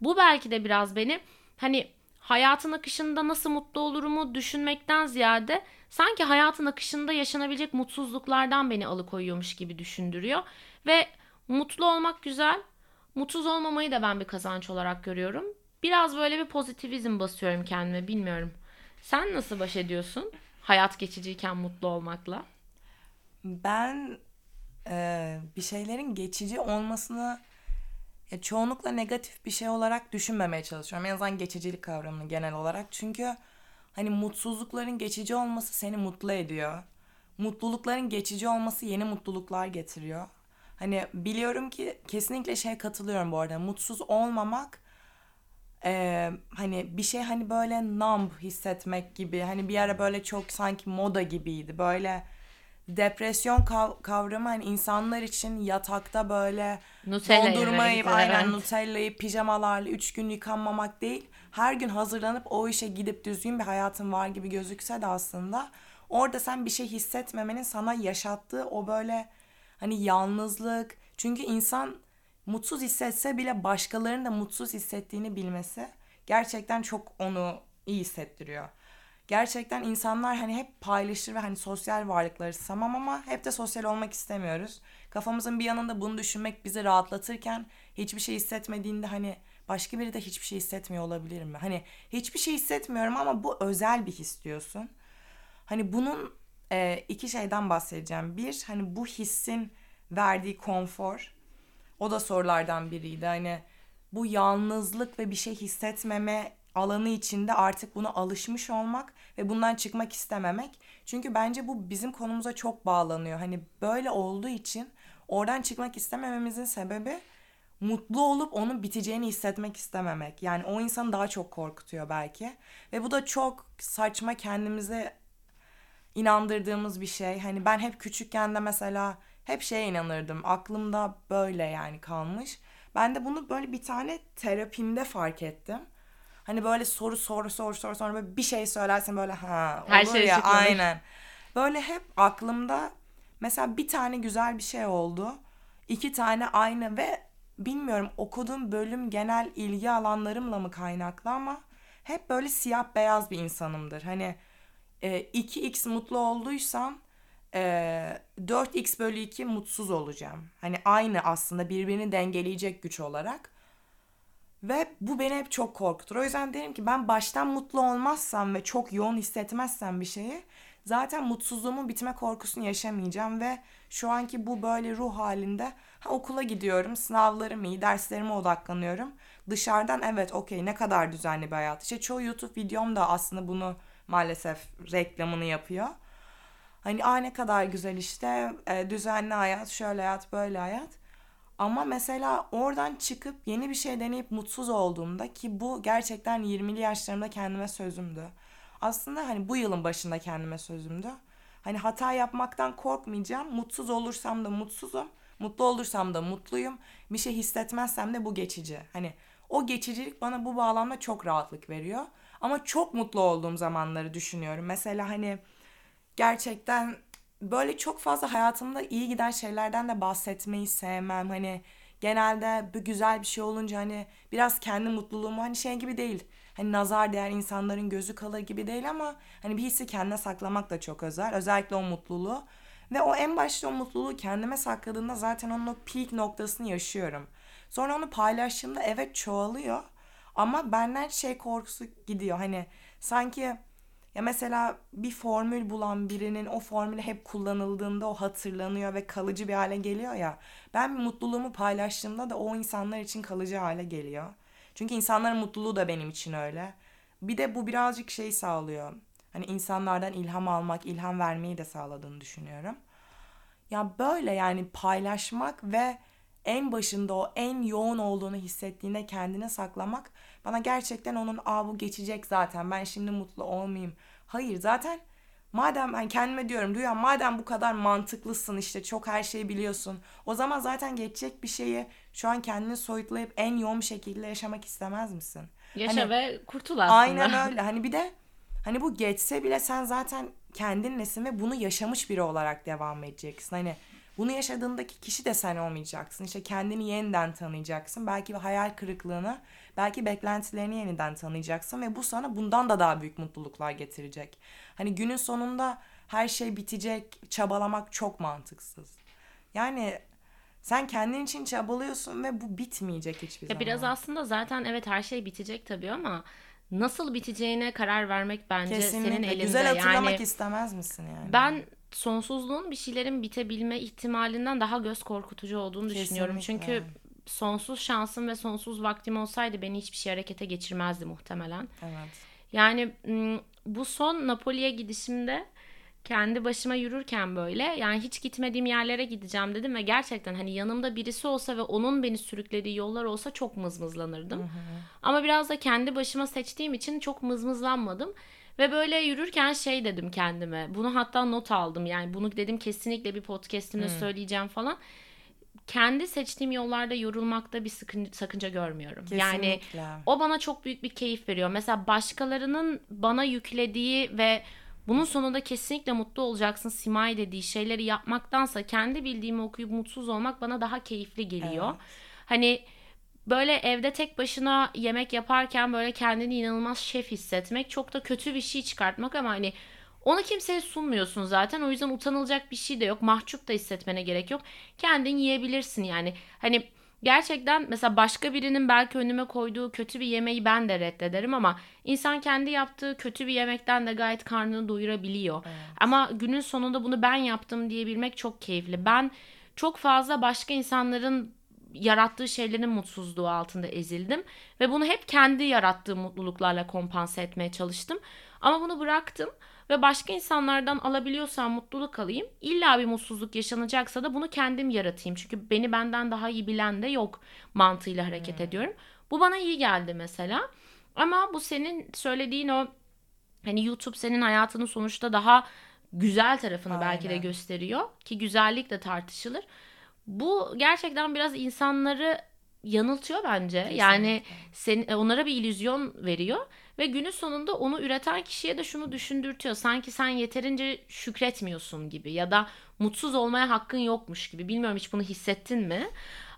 Bu belki de biraz beni hani hayatın akışında nasıl mutlu olurumu düşünmekten ziyade sanki hayatın akışında yaşanabilecek mutsuzluklardan beni alıkoyuyormuş gibi düşündürüyor. Ve mutlu olmak güzel, mutsuz olmamayı da ben bir kazanç olarak görüyorum. Biraz böyle bir pozitivizm basıyorum kendime bilmiyorum. Sen nasıl baş ediyorsun hayat geçiciyken mutlu olmakla? Ben e, bir şeylerin geçici olmasını ya çoğunlukla negatif bir şey olarak düşünmemeye çalışıyorum. En azından geçicilik kavramını genel olarak. Çünkü hani mutsuzlukların geçici olması seni mutlu ediyor. Mutlulukların geçici olması yeni mutluluklar getiriyor. Hani biliyorum ki kesinlikle şey katılıyorum bu arada. Mutsuz olmamak e, hani bir şey hani böyle numb hissetmek gibi. Hani bir ara böyle çok sanki moda gibiydi. Böyle depresyon kav- kavramı hani insanlar için yatakta böyle Nutella dondurmayı aynen evet. Nutella'yı pijamalarla üç gün yıkanmamak değil. Her gün hazırlanıp o işe gidip düzgün bir hayatın var gibi gözükse de aslında orada sen bir şey hissetmemenin sana yaşattığı o böyle hani yalnızlık. Çünkü insan mutsuz hissetse bile başkalarının da mutsuz hissettiğini bilmesi gerçekten çok onu iyi hissettiriyor gerçekten insanlar hani hep paylaşır ve hani sosyal varlıkları tamam ama hep de sosyal olmak istemiyoruz. Kafamızın bir yanında bunu düşünmek bizi rahatlatırken hiçbir şey hissetmediğinde hani başka biri de hiçbir şey hissetmiyor olabilir mi? Hani hiçbir şey hissetmiyorum ama bu özel bir his diyorsun. Hani bunun e, iki şeyden bahsedeceğim. Bir hani bu hissin verdiği konfor. O da sorulardan biriydi. Hani bu yalnızlık ve bir şey hissetmeme alanı içinde artık buna alışmış olmak ve bundan çıkmak istememek. Çünkü bence bu bizim konumuza çok bağlanıyor. Hani böyle olduğu için oradan çıkmak istemememizin sebebi mutlu olup onun biteceğini hissetmek istememek. Yani o insanı daha çok korkutuyor belki. Ve bu da çok saçma kendimize inandırdığımız bir şey. Hani ben hep küçükken de mesela hep şeye inanırdım. Aklımda böyle yani kalmış. Ben de bunu böyle bir tane terapimde fark ettim. Hani böyle soru soru soru soru sonra böyle bir şey söylersen böyle ha olur Her şey ya açıklanır. aynen. Böyle hep aklımda mesela bir tane güzel bir şey oldu. iki tane aynı ve bilmiyorum okuduğum bölüm genel ilgi alanlarımla mı kaynaklı ama hep böyle siyah beyaz bir insanımdır. Hani e, 2x mutlu olduysam e, 4x bölü 2 mutsuz olacağım. Hani aynı aslında birbirini dengeleyecek güç olarak. Ve bu beni hep çok korkutur. O yüzden derim ki ben baştan mutlu olmazsam ve çok yoğun hissetmezsem bir şeyi zaten mutsuzluğumun bitme korkusunu yaşamayacağım ve şu anki bu böyle ruh halinde ha, okula gidiyorum, sınavlarım iyi, derslerime odaklanıyorum. Dışarıdan evet okey ne kadar düzenli bir hayat. İşte çoğu YouTube videom da aslında bunu maalesef reklamını yapıyor. Hani aa ne kadar güzel işte e, düzenli hayat, şöyle hayat, böyle hayat. Ama mesela oradan çıkıp yeni bir şey deneyip mutsuz olduğumda ki bu gerçekten 20'li yaşlarımda kendime sözümdü. Aslında hani bu yılın başında kendime sözümdü. Hani hata yapmaktan korkmayacağım. Mutsuz olursam da mutsuzum. Mutlu olursam da mutluyum. Bir şey hissetmezsem de bu geçici. Hani o geçicilik bana bu bağlamda çok rahatlık veriyor. Ama çok mutlu olduğum zamanları düşünüyorum. Mesela hani gerçekten böyle çok fazla hayatımda iyi giden şeylerden de bahsetmeyi sevmem. Hani genelde bu güzel bir şey olunca hani biraz kendi mutluluğumu hani şey gibi değil. Hani nazar değer insanların gözü kalır gibi değil ama hani bir hissi kendine saklamak da çok özel. Özellikle o mutluluğu. Ve o en başta o mutluluğu kendime sakladığında zaten onun o peak noktasını yaşıyorum. Sonra onu paylaştığımda evet çoğalıyor. Ama benden şey korkusu gidiyor. Hani sanki ya mesela bir formül bulan birinin o formülü hep kullanıldığında o hatırlanıyor ve kalıcı bir hale geliyor ya. Ben mutluluğumu paylaştığımda da o insanlar için kalıcı hale geliyor. Çünkü insanların mutluluğu da benim için öyle. Bir de bu birazcık şey sağlıyor. Hani insanlardan ilham almak, ilham vermeyi de sağladığını düşünüyorum. Ya böyle yani paylaşmak ve en başında o en yoğun olduğunu hissettiğinde kendine saklamak bana gerçekten onun aa bu geçecek zaten ben şimdi mutlu olmayayım. Hayır zaten madem ben kendime diyorum Duyan madem bu kadar mantıklısın işte çok her şeyi biliyorsun. O zaman zaten geçecek bir şeyi şu an kendini soyutlayıp en yoğun şekilde yaşamak istemez misin? Yaşa hani, ve kurtul aslında. Aynen öyle. Hani bir de hani bu geçse bile sen zaten kendinlesin ve bunu yaşamış biri olarak devam edeceksin. Hani bunu yaşadığındaki kişi de sen olmayacaksın. İşte kendini yeniden tanıyacaksın. Belki bir hayal kırıklığını, belki beklentilerini yeniden tanıyacaksın ve bu sana bundan da daha büyük mutluluklar getirecek. Hani günün sonunda her şey bitecek, çabalamak çok mantıksız. Yani sen kendin için çabalıyorsun ve bu bitmeyecek hiçbir ya zaman. Biraz aslında zaten evet her şey bitecek tabii ama nasıl biteceğine karar vermek bence Kesinlikle. senin elinde. Güzel hatırlamak yani, istemez misin yani? Ben sonsuzluğun bir şeylerin bitebilme ihtimalinden daha göz korkutucu olduğunu Kesinlikle. düşünüyorum. Çünkü sonsuz şansım ve sonsuz vaktim olsaydı beni hiçbir şey harekete geçirmezdi muhtemelen. Evet. Yani bu son Napoli'ye gidişimde kendi başıma yürürken böyle yani hiç gitmediğim yerlere gideceğim dedim ve gerçekten hani yanımda birisi olsa ve onun beni sürüklediği yollar olsa çok mızmızlanırdım. Hı hı. Ama biraz da kendi başıma seçtiğim için çok mızmızlanmadım. Ve böyle yürürken şey dedim kendime. Bunu hatta not aldım. Yani bunu dedim kesinlikle bir podcast'imde hmm. söyleyeceğim falan. Kendi seçtiğim yollarda yorulmakta bir sıkın, sakınca görmüyorum. Kesinlikle. Yani o bana çok büyük bir keyif veriyor. Mesela başkalarının bana yüklediği ve bunun sonunda kesinlikle mutlu olacaksın Simay dediği şeyleri yapmaktansa kendi bildiğimi okuyup mutsuz olmak bana daha keyifli geliyor. Evet. Hani böyle evde tek başına yemek yaparken böyle kendini inanılmaz şef hissetmek çok da kötü bir şey çıkartmak ama hani onu kimseye sunmuyorsun zaten. O yüzden utanılacak bir şey de yok. Mahcup da hissetmene gerek yok. Kendin yiyebilirsin yani. Hani gerçekten mesela başka birinin belki önüme koyduğu kötü bir yemeği ben de reddederim ama insan kendi yaptığı kötü bir yemekten de gayet karnını doyurabiliyor. Evet. Ama günün sonunda bunu ben yaptım diyebilmek çok keyifli. Ben çok fazla başka insanların yarattığı şeylerin mutsuzluğu altında ezildim ve bunu hep kendi yarattığı mutluluklarla kompanse etmeye çalıştım. Ama bunu bıraktım ve başka insanlardan alabiliyorsam mutluluk alayım. İlla bir mutsuzluk yaşanacaksa da bunu kendim yaratayım. Çünkü beni benden daha iyi bilen de yok mantığıyla hareket hmm. ediyorum. Bu bana iyi geldi mesela. Ama bu senin söylediğin o hani YouTube senin hayatının sonuçta daha güzel tarafını Aynen. belki de gösteriyor ki güzellik de tartışılır. Bu gerçekten biraz insanları yanıltıyor bence. Kesinlikle. Yani sen, onlara bir illüzyon veriyor ve günün sonunda onu üreten kişiye de şunu düşündürtüyor. Sanki sen yeterince şükretmiyorsun gibi ya da mutsuz olmaya hakkın yokmuş gibi. Bilmiyorum hiç bunu hissettin mi?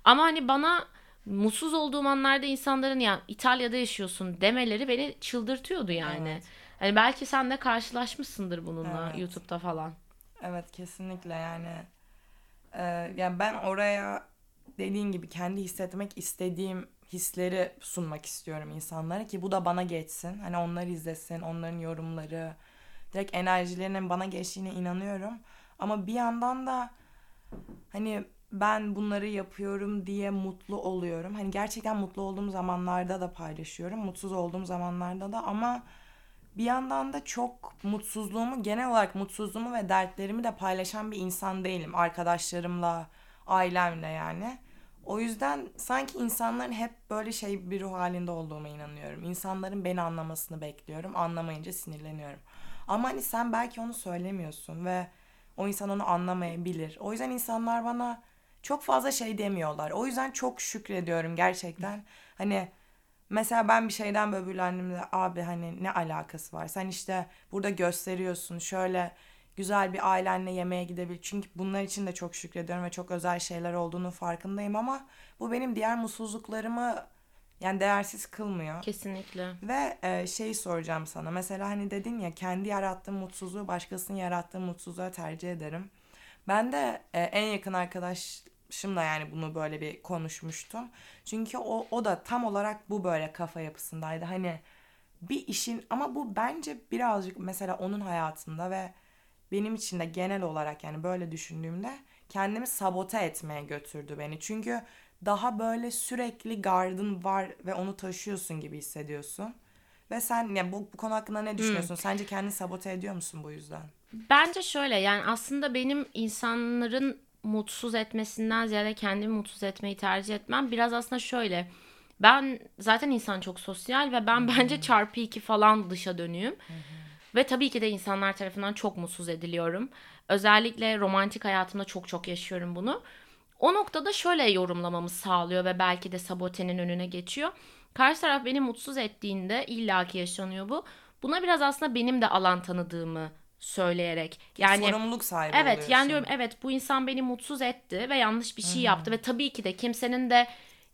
Ama hani bana mutsuz olduğum anlarda insanların ya İtalya'da yaşıyorsun demeleri beni çıldırtıyordu yani. Evet. Hani belki sen de karşılaşmışsındır bununla evet. YouTube'da falan. Evet kesinlikle yani. Ee, yani ben oraya dediğin gibi kendi hissetmek istediğim hisleri sunmak istiyorum insanlara ki bu da bana geçsin. Hani onlar izlesin, onların yorumları, direkt enerjilerinin bana geçtiğine inanıyorum. Ama bir yandan da hani ben bunları yapıyorum diye mutlu oluyorum. Hani gerçekten mutlu olduğum zamanlarda da paylaşıyorum. Mutsuz olduğum zamanlarda da ama bir yandan da çok mutsuzluğumu genel olarak mutsuzluğumu ve dertlerimi de paylaşan bir insan değilim. Arkadaşlarımla, ailemle yani. O yüzden sanki insanların hep böyle şey bir ruh halinde olduğuma inanıyorum. İnsanların beni anlamasını bekliyorum. Anlamayınca sinirleniyorum. Ama hani sen belki onu söylemiyorsun ve o insan onu anlamayabilir. O yüzden insanlar bana çok fazla şey demiyorlar. O yüzden çok şükrediyorum gerçekten. Hani mesela ben bir şeyden böbürlendiğimde abi hani ne alakası var? Sen işte burada gösteriyorsun şöyle güzel bir ailenle yemeğe gidebil. Çünkü bunlar için de çok şükrediyorum ve çok özel şeyler olduğunu farkındayım ama bu benim diğer mutsuzluklarımı yani değersiz kılmıyor. Kesinlikle. Ve e, şeyi soracağım sana. Mesela hani dedin ya kendi yarattığım mutsuzluğu başkasının yarattığı mutsuzluğa tercih ederim. Ben de e, en yakın arkadaşımla yani bunu böyle bir konuşmuştum. Çünkü o, o da tam olarak bu böyle kafa yapısındaydı. Hani bir işin ama bu bence birazcık mesela onun hayatında ve benim için de genel olarak yani böyle düşündüğümde kendimi sabote etmeye götürdü beni. Çünkü daha böyle sürekli gardın var ve onu taşıyorsun gibi hissediyorsun. Ve sen ya bu, bu konu hakkında ne düşünüyorsun? Hmm. Sence kendini sabote ediyor musun bu yüzden? Bence şöyle yani aslında benim insanların mutsuz etmesinden ziyade kendimi mutsuz etmeyi tercih etmem biraz aslında şöyle. Ben zaten insan çok sosyal ve ben hmm. bence çarpı iki falan dışa dönüyüm. Hmm. Ve tabii ki de insanlar tarafından çok mutsuz ediliyorum. Özellikle romantik hayatımda çok çok yaşıyorum bunu. O noktada şöyle yorumlamamı sağlıyor ve belki de sabotenin önüne geçiyor. Karşı taraf beni mutsuz ettiğinde illaki yaşanıyor bu. Buna biraz aslında benim de alan tanıdığımı söyleyerek. Yani sorumluluk sahibi Evet oluyorsun. yani diyorum evet bu insan beni mutsuz etti ve yanlış bir şey Hı-hı. yaptı ve tabii ki de kimsenin de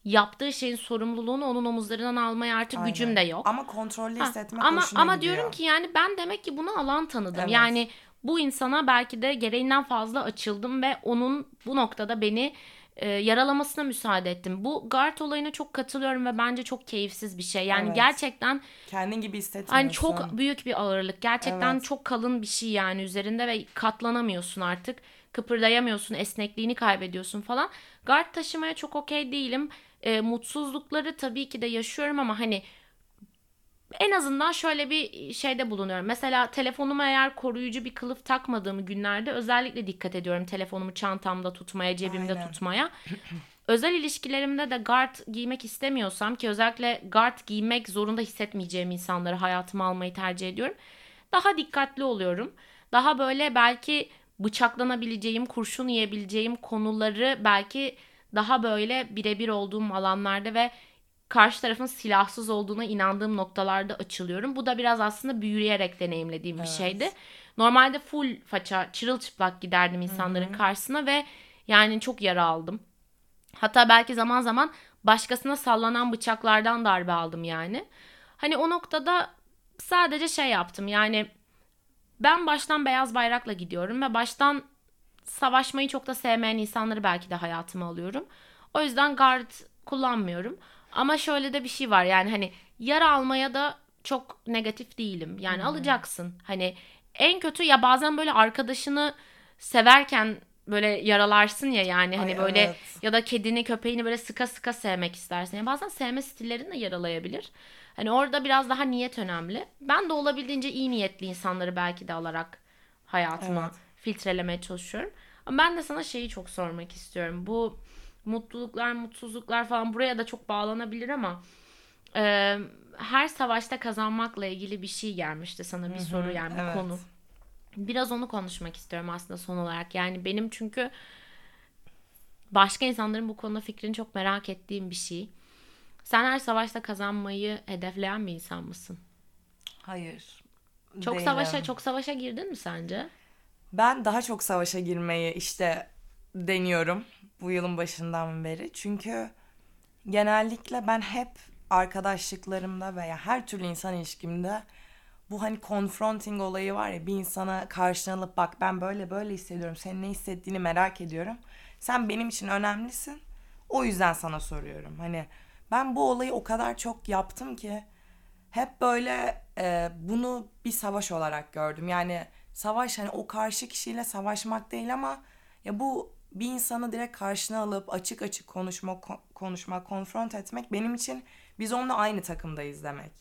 yaptığı şeyin sorumluluğunu onun omuzlarından almaya artık Aynen. gücüm de yok. Ama kontrollü hissetmek ha, ama, ama gidiyor. diyorum ki yani ben demek ki bunu alan tanıdım. Evet. Yani bu insana belki de gereğinden fazla açıldım ve onun bu noktada beni e, yaralamasına müsaade ettim. Bu guard olayına çok katılıyorum ve bence çok keyifsiz bir şey. Yani evet. gerçekten kendin gibi hissetmiyorsun. Hani çok büyük bir ağırlık. Gerçekten evet. çok kalın bir şey yani üzerinde ve katlanamıyorsun artık. Kıpırdayamıyorsun, esnekliğini kaybediyorsun falan. Guard taşımaya çok okey değilim e, mutsuzlukları tabii ki de yaşıyorum ama hani en azından şöyle bir şeyde bulunuyorum. Mesela telefonuma eğer koruyucu bir kılıf takmadığım günlerde özellikle dikkat ediyorum telefonumu çantamda tutmaya, cebimde Aynen. tutmaya. Özel ilişkilerimde de guard giymek istemiyorsam ki özellikle guard giymek zorunda hissetmeyeceğim insanları hayatıma almayı tercih ediyorum. Daha dikkatli oluyorum. Daha böyle belki bıçaklanabileceğim, kurşun yiyebileceğim konuları belki daha böyle birebir olduğum alanlarda ve karşı tarafın silahsız olduğuna inandığım noktalarda açılıyorum. Bu da biraz aslında büyüyerek deneyimlediğim evet. bir şeydi. Normalde full faça, çırılçıplak giderdim insanların Hı-hı. karşısına ve yani çok yara aldım. Hatta belki zaman zaman başkasına sallanan bıçaklardan darbe aldım yani. Hani o noktada sadece şey yaptım yani ben baştan beyaz bayrakla gidiyorum ve baştan savaşmayı çok da sevmeyen insanları belki de hayatıma alıyorum. O yüzden guard kullanmıyorum. Ama şöyle de bir şey var yani hani yara almaya da çok negatif değilim. Yani hmm. alacaksın. Hani en kötü ya bazen böyle arkadaşını severken böyle yaralarsın ya yani hani Ay, böyle evet. ya da kedini köpeğini böyle sıka sıka sevmek istersin. Yani bazen sevme stillerin de yaralayabilir. Hani orada biraz daha niyet önemli. Ben de olabildiğince iyi niyetli insanları belki de alarak hayatıma evet. filtrelemeye çalışıyorum. Ama ben de sana şeyi çok sormak istiyorum. Bu mutluluklar, mutsuzluklar falan buraya da çok bağlanabilir ama e, her savaşta kazanmakla ilgili bir şey gelmişti sana bir Hı-hı, soru yani bir evet. konu. Biraz onu konuşmak istiyorum aslında son olarak. Yani benim çünkü başka insanların bu konuda fikrini çok merak ettiğim bir şey. Sen her savaşta kazanmayı hedefleyen bir insan mısın? Hayır. Çok değilim. savaşa çok savaşa girdin mi sence? Ben daha çok savaşa girmeyi işte deniyorum bu yılın başından beri. Çünkü genellikle ben hep arkadaşlıklarımda veya her türlü insan ilişkimde bu hani confronting olayı var ya bir insana karşına alıp bak ben böyle böyle hissediyorum senin ne hissettiğini merak ediyorum. Sen benim için önemlisin. O yüzden sana soruyorum. Hani ben bu olayı o kadar çok yaptım ki hep böyle e, bunu bir savaş olarak gördüm. Yani savaş hani o karşı kişiyle savaşmak değil ama ya bu bir insanı direkt karşına alıp açık açık konuşma konuşmak, konfront etmek benim için biz onunla aynı takımdayız demek.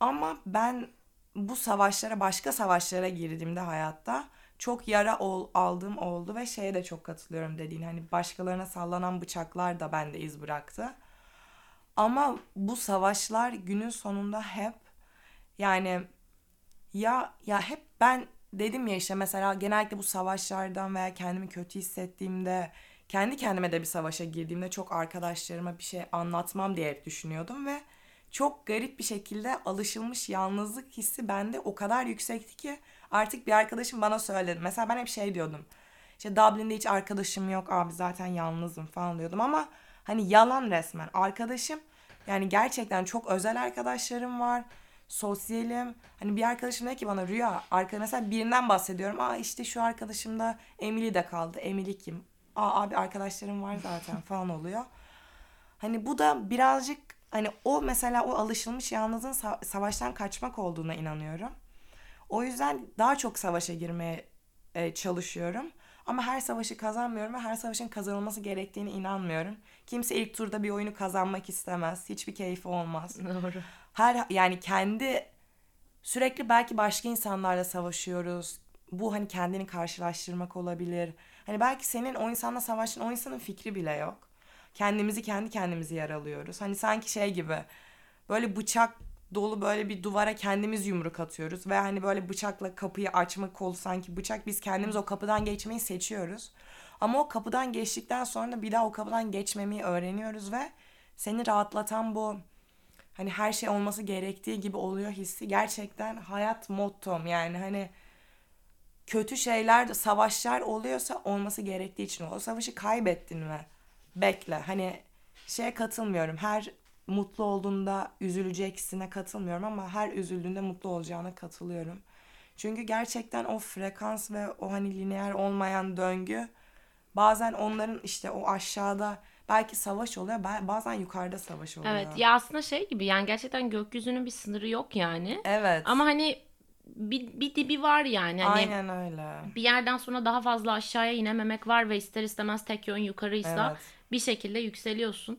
Ama ben bu savaşlara, başka savaşlara girdiğimde hayatta çok yara ol, aldığım oldu ve şeye de çok katılıyorum dediğin hani başkalarına sallanan bıçaklar da bende iz bıraktı. Ama bu savaşlar günün sonunda hep yani ya ya hep ben dedim ya işte mesela genellikle bu savaşlardan veya kendimi kötü hissettiğimde kendi kendime de bir savaşa girdiğimde çok arkadaşlarıma bir şey anlatmam diye hep düşünüyordum ve çok garip bir şekilde alışılmış yalnızlık hissi bende o kadar yüksekti ki artık bir arkadaşım bana söyledi. Mesela ben hep şey diyordum. İşte Dublin'de hiç arkadaşım yok abi zaten yalnızım falan diyordum ama hani yalan resmen. Arkadaşım yani gerçekten çok özel arkadaşlarım var. Sosyalim. Hani bir arkadaşım dedi ki bana Rüya. Arka, mesela birinden bahsediyorum. Aa işte şu arkadaşım da Emily de kaldı. Emily kim? Aa abi arkadaşlarım var zaten falan oluyor. Hani bu da birazcık hani o mesela o alışılmış yalnızın sa- savaştan kaçmak olduğuna inanıyorum. O yüzden daha çok savaşa girmeye e, çalışıyorum. Ama her savaşı kazanmıyorum ve her savaşın kazanılması gerektiğine inanmıyorum. Kimse ilk turda bir oyunu kazanmak istemez. Hiçbir keyfi olmaz. Doğru. Her yani kendi sürekli belki başka insanlarla savaşıyoruz. Bu hani kendini karşılaştırmak olabilir. Hani belki senin o insanla savaştığın o insanın fikri bile yok. Kendimizi kendi kendimizi yaralıyoruz. Hani sanki şey gibi böyle bıçak dolu böyle bir duvara kendimiz yumruk atıyoruz ve hani böyle bıçakla kapıyı açma kolu sanki bıçak biz kendimiz o kapıdan geçmeyi seçiyoruz. Ama o kapıdan geçtikten sonra bir daha o kapıdan geçmemeyi öğreniyoruz ve seni rahatlatan bu hani her şey olması gerektiği gibi oluyor hissi. Gerçekten hayat mottom yani. Hani kötü şeyler savaşlar oluyorsa olması gerektiği için o savaşı kaybettin mi bekle. Hani şeye katılmıyorum. Her mutlu olduğunda üzüleceksine katılmıyorum ama her üzüldüğünde mutlu olacağına katılıyorum. Çünkü gerçekten o frekans ve o hani lineer olmayan döngü bazen onların işte o aşağıda belki savaş oluyor bazen yukarıda savaş oluyor. Evet ya aslında şey gibi yani gerçekten gökyüzünün bir sınırı yok yani. Evet. Ama hani bir, bir dibi var yani. Hani Aynen öyle. Bir yerden sonra daha fazla aşağıya inememek var ve ister istemez tek yön yukarıysa evet. bir şekilde yükseliyorsun.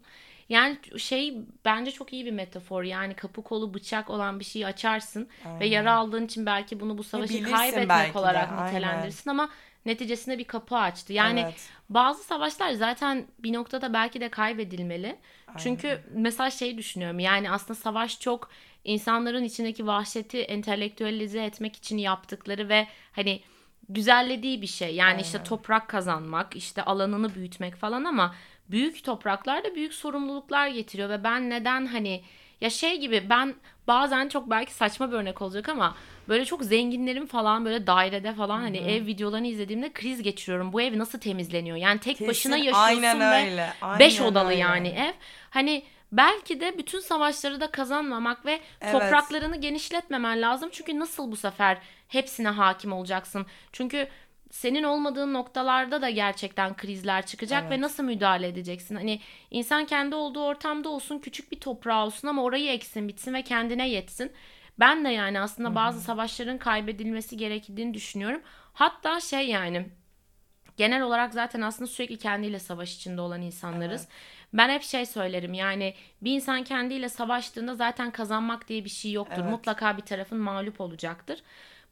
Yani şey bence çok iyi bir metafor. Yani kapı kolu bıçak olan bir şeyi açarsın Aynen. ve yara aldığın için belki bunu bu savaşı kaybetmek olarak de. nitelendirirsin ama neticesinde bir kapı açtı. Yani evet. bazı savaşlar zaten bir noktada belki de kaybedilmeli. Aynen. Çünkü mesela şey düşünüyorum. Yani aslında savaş çok insanların içindeki vahşeti entelektüelize etmek için yaptıkları ve hani güzellediği bir şey. Yani Aynen. işte toprak kazanmak, işte alanını büyütmek falan ama büyük topraklar da büyük sorumluluklar getiriyor ve ben neden hani ya şey gibi ben bazen çok belki saçma bir örnek olacak ama böyle çok zenginlerin falan böyle dairede falan hani ev videolarını izlediğimde kriz geçiriyorum. Bu ev nasıl temizleniyor? Yani tek Kesin, başına yaşıyorsun aynen ve öyle, aynen beş odalı öyle. yani ev. Hani belki de bütün savaşları da kazanmamak ve evet. topraklarını genişletmemen lazım. Çünkü nasıl bu sefer hepsine hakim olacaksın? Çünkü senin olmadığın noktalarda da gerçekten krizler çıkacak evet. ve nasıl müdahale edeceksin? Hani insan kendi olduğu ortamda olsun, küçük bir toprağı olsun ama orayı eksin, bitsin ve kendine yetsin. Ben de yani aslında Hı-hı. bazı savaşların kaybedilmesi gerektiğini düşünüyorum. Hatta şey yani genel olarak zaten aslında sürekli kendiyle savaş içinde olan insanlarız. Evet. Ben hep şey söylerim yani bir insan kendiyle savaştığında zaten kazanmak diye bir şey yoktur. Evet. Mutlaka bir tarafın mağlup olacaktır.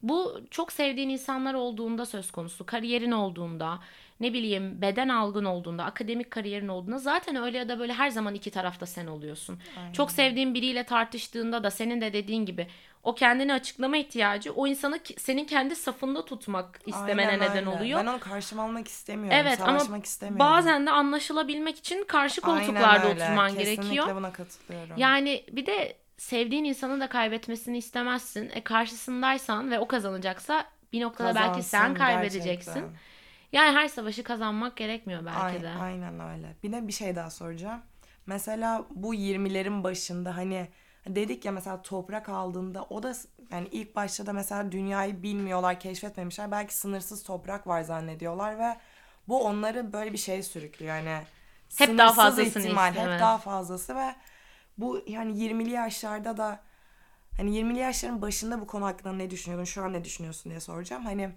Bu çok sevdiğin insanlar olduğunda söz konusu, kariyerin olduğunda, ne bileyim beden algın olduğunda, akademik kariyerin olduğunda zaten öyle ya da böyle her zaman iki tarafta sen oluyorsun. Aynen. Çok sevdiğin biriyle tartıştığında da senin de dediğin gibi o kendini açıklama ihtiyacı o insanı senin kendi safında tutmak istemene Aynen, neden öyle. oluyor. Ben onu karşıma almak istemiyorum. Evet ama istemiyorum. bazen de anlaşılabilmek için karşı koltuklarda oturman Kesinlikle gerekiyor. Kesinlikle buna katılıyorum. Yani bir de sevdiğin insanı da kaybetmesini istemezsin. E karşısındaysan ve o kazanacaksa bir noktada Kazansın, belki sen kaybedeceksin. Gerçekten. Yani her savaşı kazanmak gerekmiyor belki aynen, de. Aynen öyle. Bir de bir şey daha soracağım. Mesela bu 20'lerin başında hani dedik ya mesela toprak aldığında o da yani ilk başta da mesela dünyayı bilmiyorlar, keşfetmemişler. Belki sınırsız toprak var zannediyorlar ve bu onları böyle bir şey sürüklüyor. Yani hep daha fazlasını ihtimal, istemez. hep daha fazlası ve bu yani 20'li yaşlarda da hani 20'li yaşların başında bu konu hakkında ne düşünüyordun? Şu an ne düşünüyorsun diye soracağım. Hani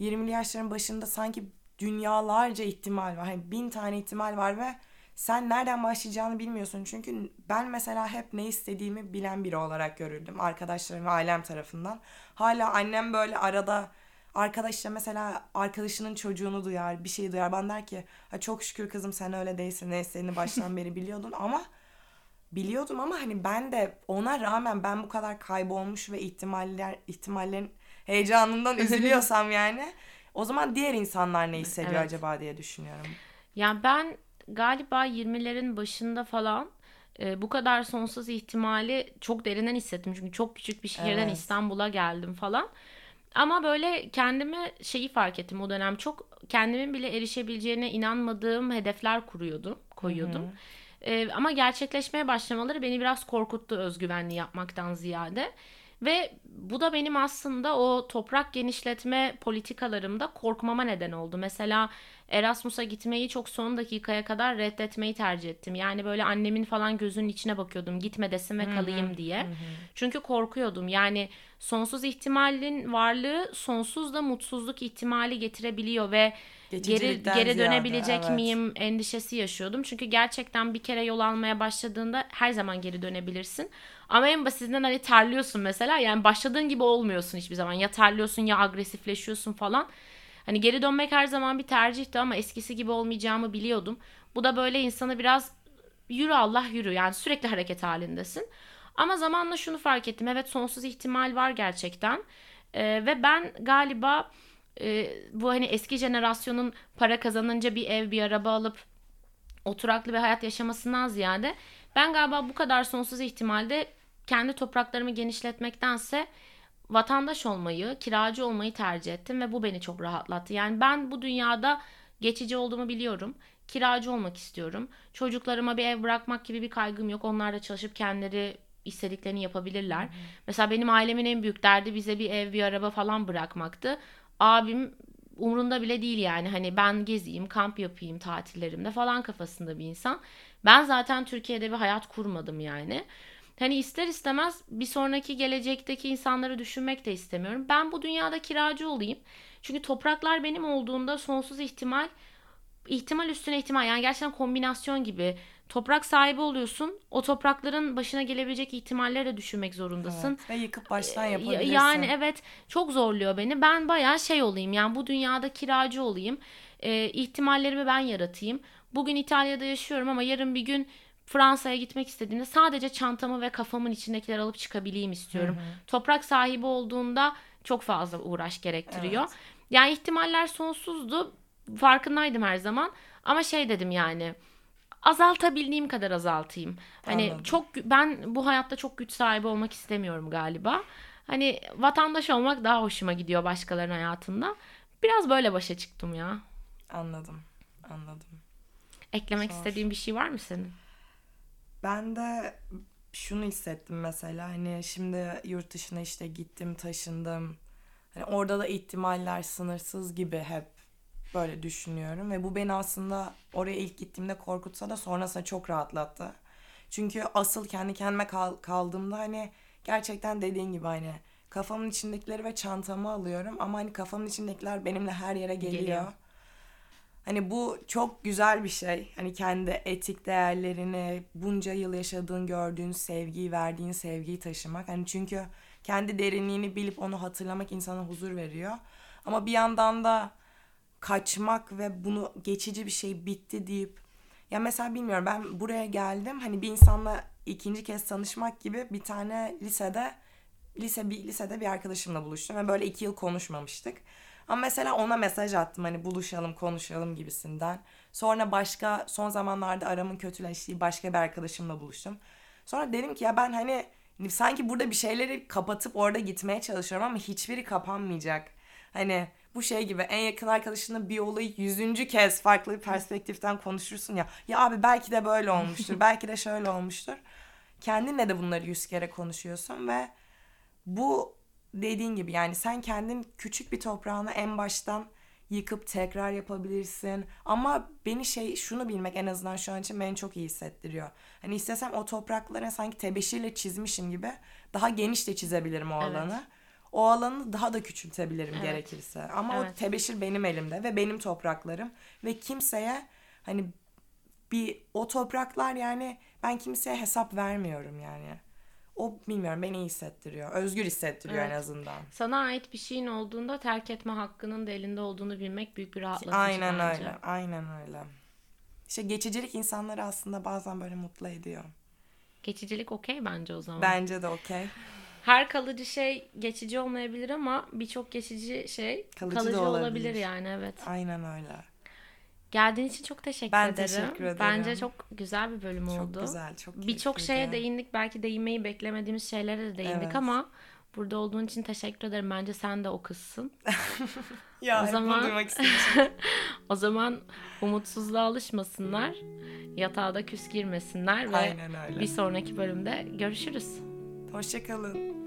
20'li yaşların başında sanki dünyalarca ihtimal var. Hani bin tane ihtimal var ve sen nereden başlayacağını bilmiyorsun. Çünkü ben mesela hep ne istediğimi bilen biri olarak görüldüm. Arkadaşlarım ve ailem tarafından. Hala annem böyle arada arkadaşla mesela arkadaşının çocuğunu duyar, bir şey duyar. Ben der ki çok şükür kızım sen öyle değilsin. Ne istediğini baştan beri biliyordun ama biliyordum ama hani ben de ona rağmen ben bu kadar kaybolmuş ve ihtimaller ihtimallerin heyecanından üzülüyorsam yani o zaman diğer insanlar ne hissediyor evet. acaba diye düşünüyorum. Yani ben galiba 20'lerin başında falan e, bu kadar sonsuz ihtimali çok derinden hissettim. Çünkü çok küçük bir şehirden evet. İstanbul'a geldim falan. Ama böyle kendime şeyi fark ettim o dönem. Çok kendimin bile erişebileceğine inanmadığım hedefler kuruyordum, koyuyordum. Hı hı. E, ama gerçekleşmeye başlamaları beni biraz korkuttu özgüvenli yapmaktan ziyade. Ve bu da benim aslında o toprak genişletme politikalarımda korkmama neden oldu. Mesela Erasmus'a gitmeyi çok son dakikaya kadar reddetmeyi tercih ettim. Yani böyle annemin falan gözünün içine bakıyordum gitme desin ve kalayım Hı-hı. diye. Hı-hı. Çünkü korkuyordum. Yani sonsuz ihtimalin varlığı sonsuz da mutsuzluk ihtimali getirebiliyor ve geri geri dönebilecek evet. miyim endişesi yaşıyordum. Çünkü gerçekten bir kere yol almaya başladığında her zaman geri dönebilirsin. Ama en basitinden hani terliyorsun mesela. Yani başladığın gibi olmuyorsun hiçbir zaman. Ya terliyorsun ya agresifleşiyorsun falan. Hani geri dönmek her zaman bir tercihti ama eskisi gibi olmayacağımı biliyordum. Bu da böyle insanı biraz yürü Allah yürü yani sürekli hareket halindesin. Ama zamanla şunu fark ettim. Evet sonsuz ihtimal var gerçekten. Ee, ve ben galiba e, bu hani eski jenerasyonun para kazanınca bir ev bir araba alıp oturaklı bir hayat yaşamasından ziyade ben galiba bu kadar sonsuz ihtimalde kendi topraklarımı genişletmektense vatandaş olmayı, kiracı olmayı tercih ettim ve bu beni çok rahatlattı. Yani ben bu dünyada geçici olduğumu biliyorum. Kiracı olmak istiyorum. Çocuklarıma bir ev bırakmak gibi bir kaygım yok. Onlar da çalışıp kendileri istediklerini yapabilirler. Hı. Mesela benim ailemin en büyük derdi bize bir ev, bir araba falan bırakmaktı. Abim umrunda bile değil yani. Hani ben gezeyim, kamp yapayım tatillerimde falan kafasında bir insan. Ben zaten Türkiye'de bir hayat kurmadım yani. Hani ister istemez bir sonraki gelecekteki insanları düşünmek de istemiyorum. Ben bu dünyada kiracı olayım. Çünkü topraklar benim olduğunda sonsuz ihtimal ihtimal üstüne ihtimal yani gerçekten kombinasyon gibi toprak sahibi oluyorsun. O toprakların başına gelebilecek ihtimalleri de düşünmek zorundasın. Evet, ve yıkıp baştan yapabilirsin. Yani evet çok zorluyor beni. Ben bayağı şey olayım yani bu dünyada kiracı olayım. Ee, ihtimallerimi ben yaratayım. Bugün İtalya'da yaşıyorum ama yarın bir gün Fransa'ya gitmek istediğimde sadece çantamı ve kafamın içindekileri alıp çıkabileyim istiyorum. Hı hı. Toprak sahibi olduğunda çok fazla uğraş gerektiriyor. Evet. Yani ihtimaller sonsuzdu. Farkındaydım her zaman. Ama şey dedim yani azaltabildiğim kadar azaltayım. Hani Anladım. çok ben bu hayatta çok güç sahibi olmak istemiyorum galiba. Hani vatandaş olmak daha hoşuma gidiyor başkalarının hayatında. Biraz böyle başa çıktım ya. Anladım. Anladım. Eklemek Zor. istediğin bir şey var mı senin? Ben de şunu hissettim mesela hani şimdi yurt dışına işte gittim taşındım. Hani orada da ihtimaller sınırsız gibi hep böyle düşünüyorum ve bu beni aslında oraya ilk gittiğimde korkutsa da sonrasında çok rahatlattı. Çünkü asıl kendi kendime kal- kaldığımda hani gerçekten dediğin gibi hani kafamın içindekileri ve çantamı alıyorum ama hani kafamın içindekiler benimle her yere geliyor. geliyor. Hani bu çok güzel bir şey. Hani kendi etik değerlerini, bunca yıl yaşadığın, gördüğün sevgiyi, verdiğin sevgiyi taşımak. Hani çünkü kendi derinliğini bilip onu hatırlamak insana huzur veriyor. Ama bir yandan da kaçmak ve bunu geçici bir şey bitti deyip ya mesela bilmiyorum ben buraya geldim hani bir insanla ikinci kez tanışmak gibi bir tane lisede lise bir lisede bir arkadaşımla buluştum ve böyle iki yıl konuşmamıştık. Ama mesela ona mesaj attım hani buluşalım konuşalım gibisinden. Sonra başka son zamanlarda aramın kötüleştiği başka bir arkadaşımla buluştum. Sonra dedim ki ya ben hani sanki burada bir şeyleri kapatıp orada gitmeye çalışıyorum ama hiçbiri kapanmayacak. Hani bu şey gibi en yakın arkadaşınla bir olayı yüzüncü kez farklı bir perspektiften konuşursun ya. Ya abi belki de böyle olmuştur. belki de şöyle olmuştur. Kendinle de bunları yüz kere konuşuyorsun ve bu dediğin gibi yani sen kendin küçük bir toprağını en baştan yıkıp tekrar yapabilirsin. Ama beni şey şunu bilmek en azından şu an için beni çok iyi hissettiriyor. Hani istesem o topraklara sanki tebeşirle çizmişim gibi daha geniş de çizebilirim o alanı. Evet. O alanı daha da küçültebilirim evet. gerekirse. Ama evet. o tebeşir benim elimde ve benim topraklarım ve kimseye hani bir o topraklar yani ben kimseye hesap vermiyorum yani o bilmiyorum beni iyi hissettiriyor. Özgür hissettiriyor evet. en azından. Sana ait bir şeyin olduğunda terk etme hakkının da elinde olduğunu bilmek büyük bir rahatlatıcı Aynen bence. öyle. Aynen öyle. İşte geçicilik insanları aslında bazen böyle mutlu ediyor. Geçicilik okey bence o zaman. Bence de okey. Her kalıcı şey geçici olmayabilir ama birçok geçici şey kalıcı, kalıcı olabilir. olabilir yani evet. Aynen öyle. Geldiğin için çok teşekkür ben ederim. teşekkür ederim. Bence çok güzel bir bölüm çok oldu. Çok güzel, çok Birçok şeye değindik. Belki değinmeyi beklemediğimiz şeylere de değindik evet. ama burada olduğun için teşekkür ederim. Bence sen de o kızsın. ya o zaman o zaman umutsuzluğa alışmasınlar. Yatağa da küs girmesinler ve bir sonraki bölümde görüşürüz. Hoşçakalın.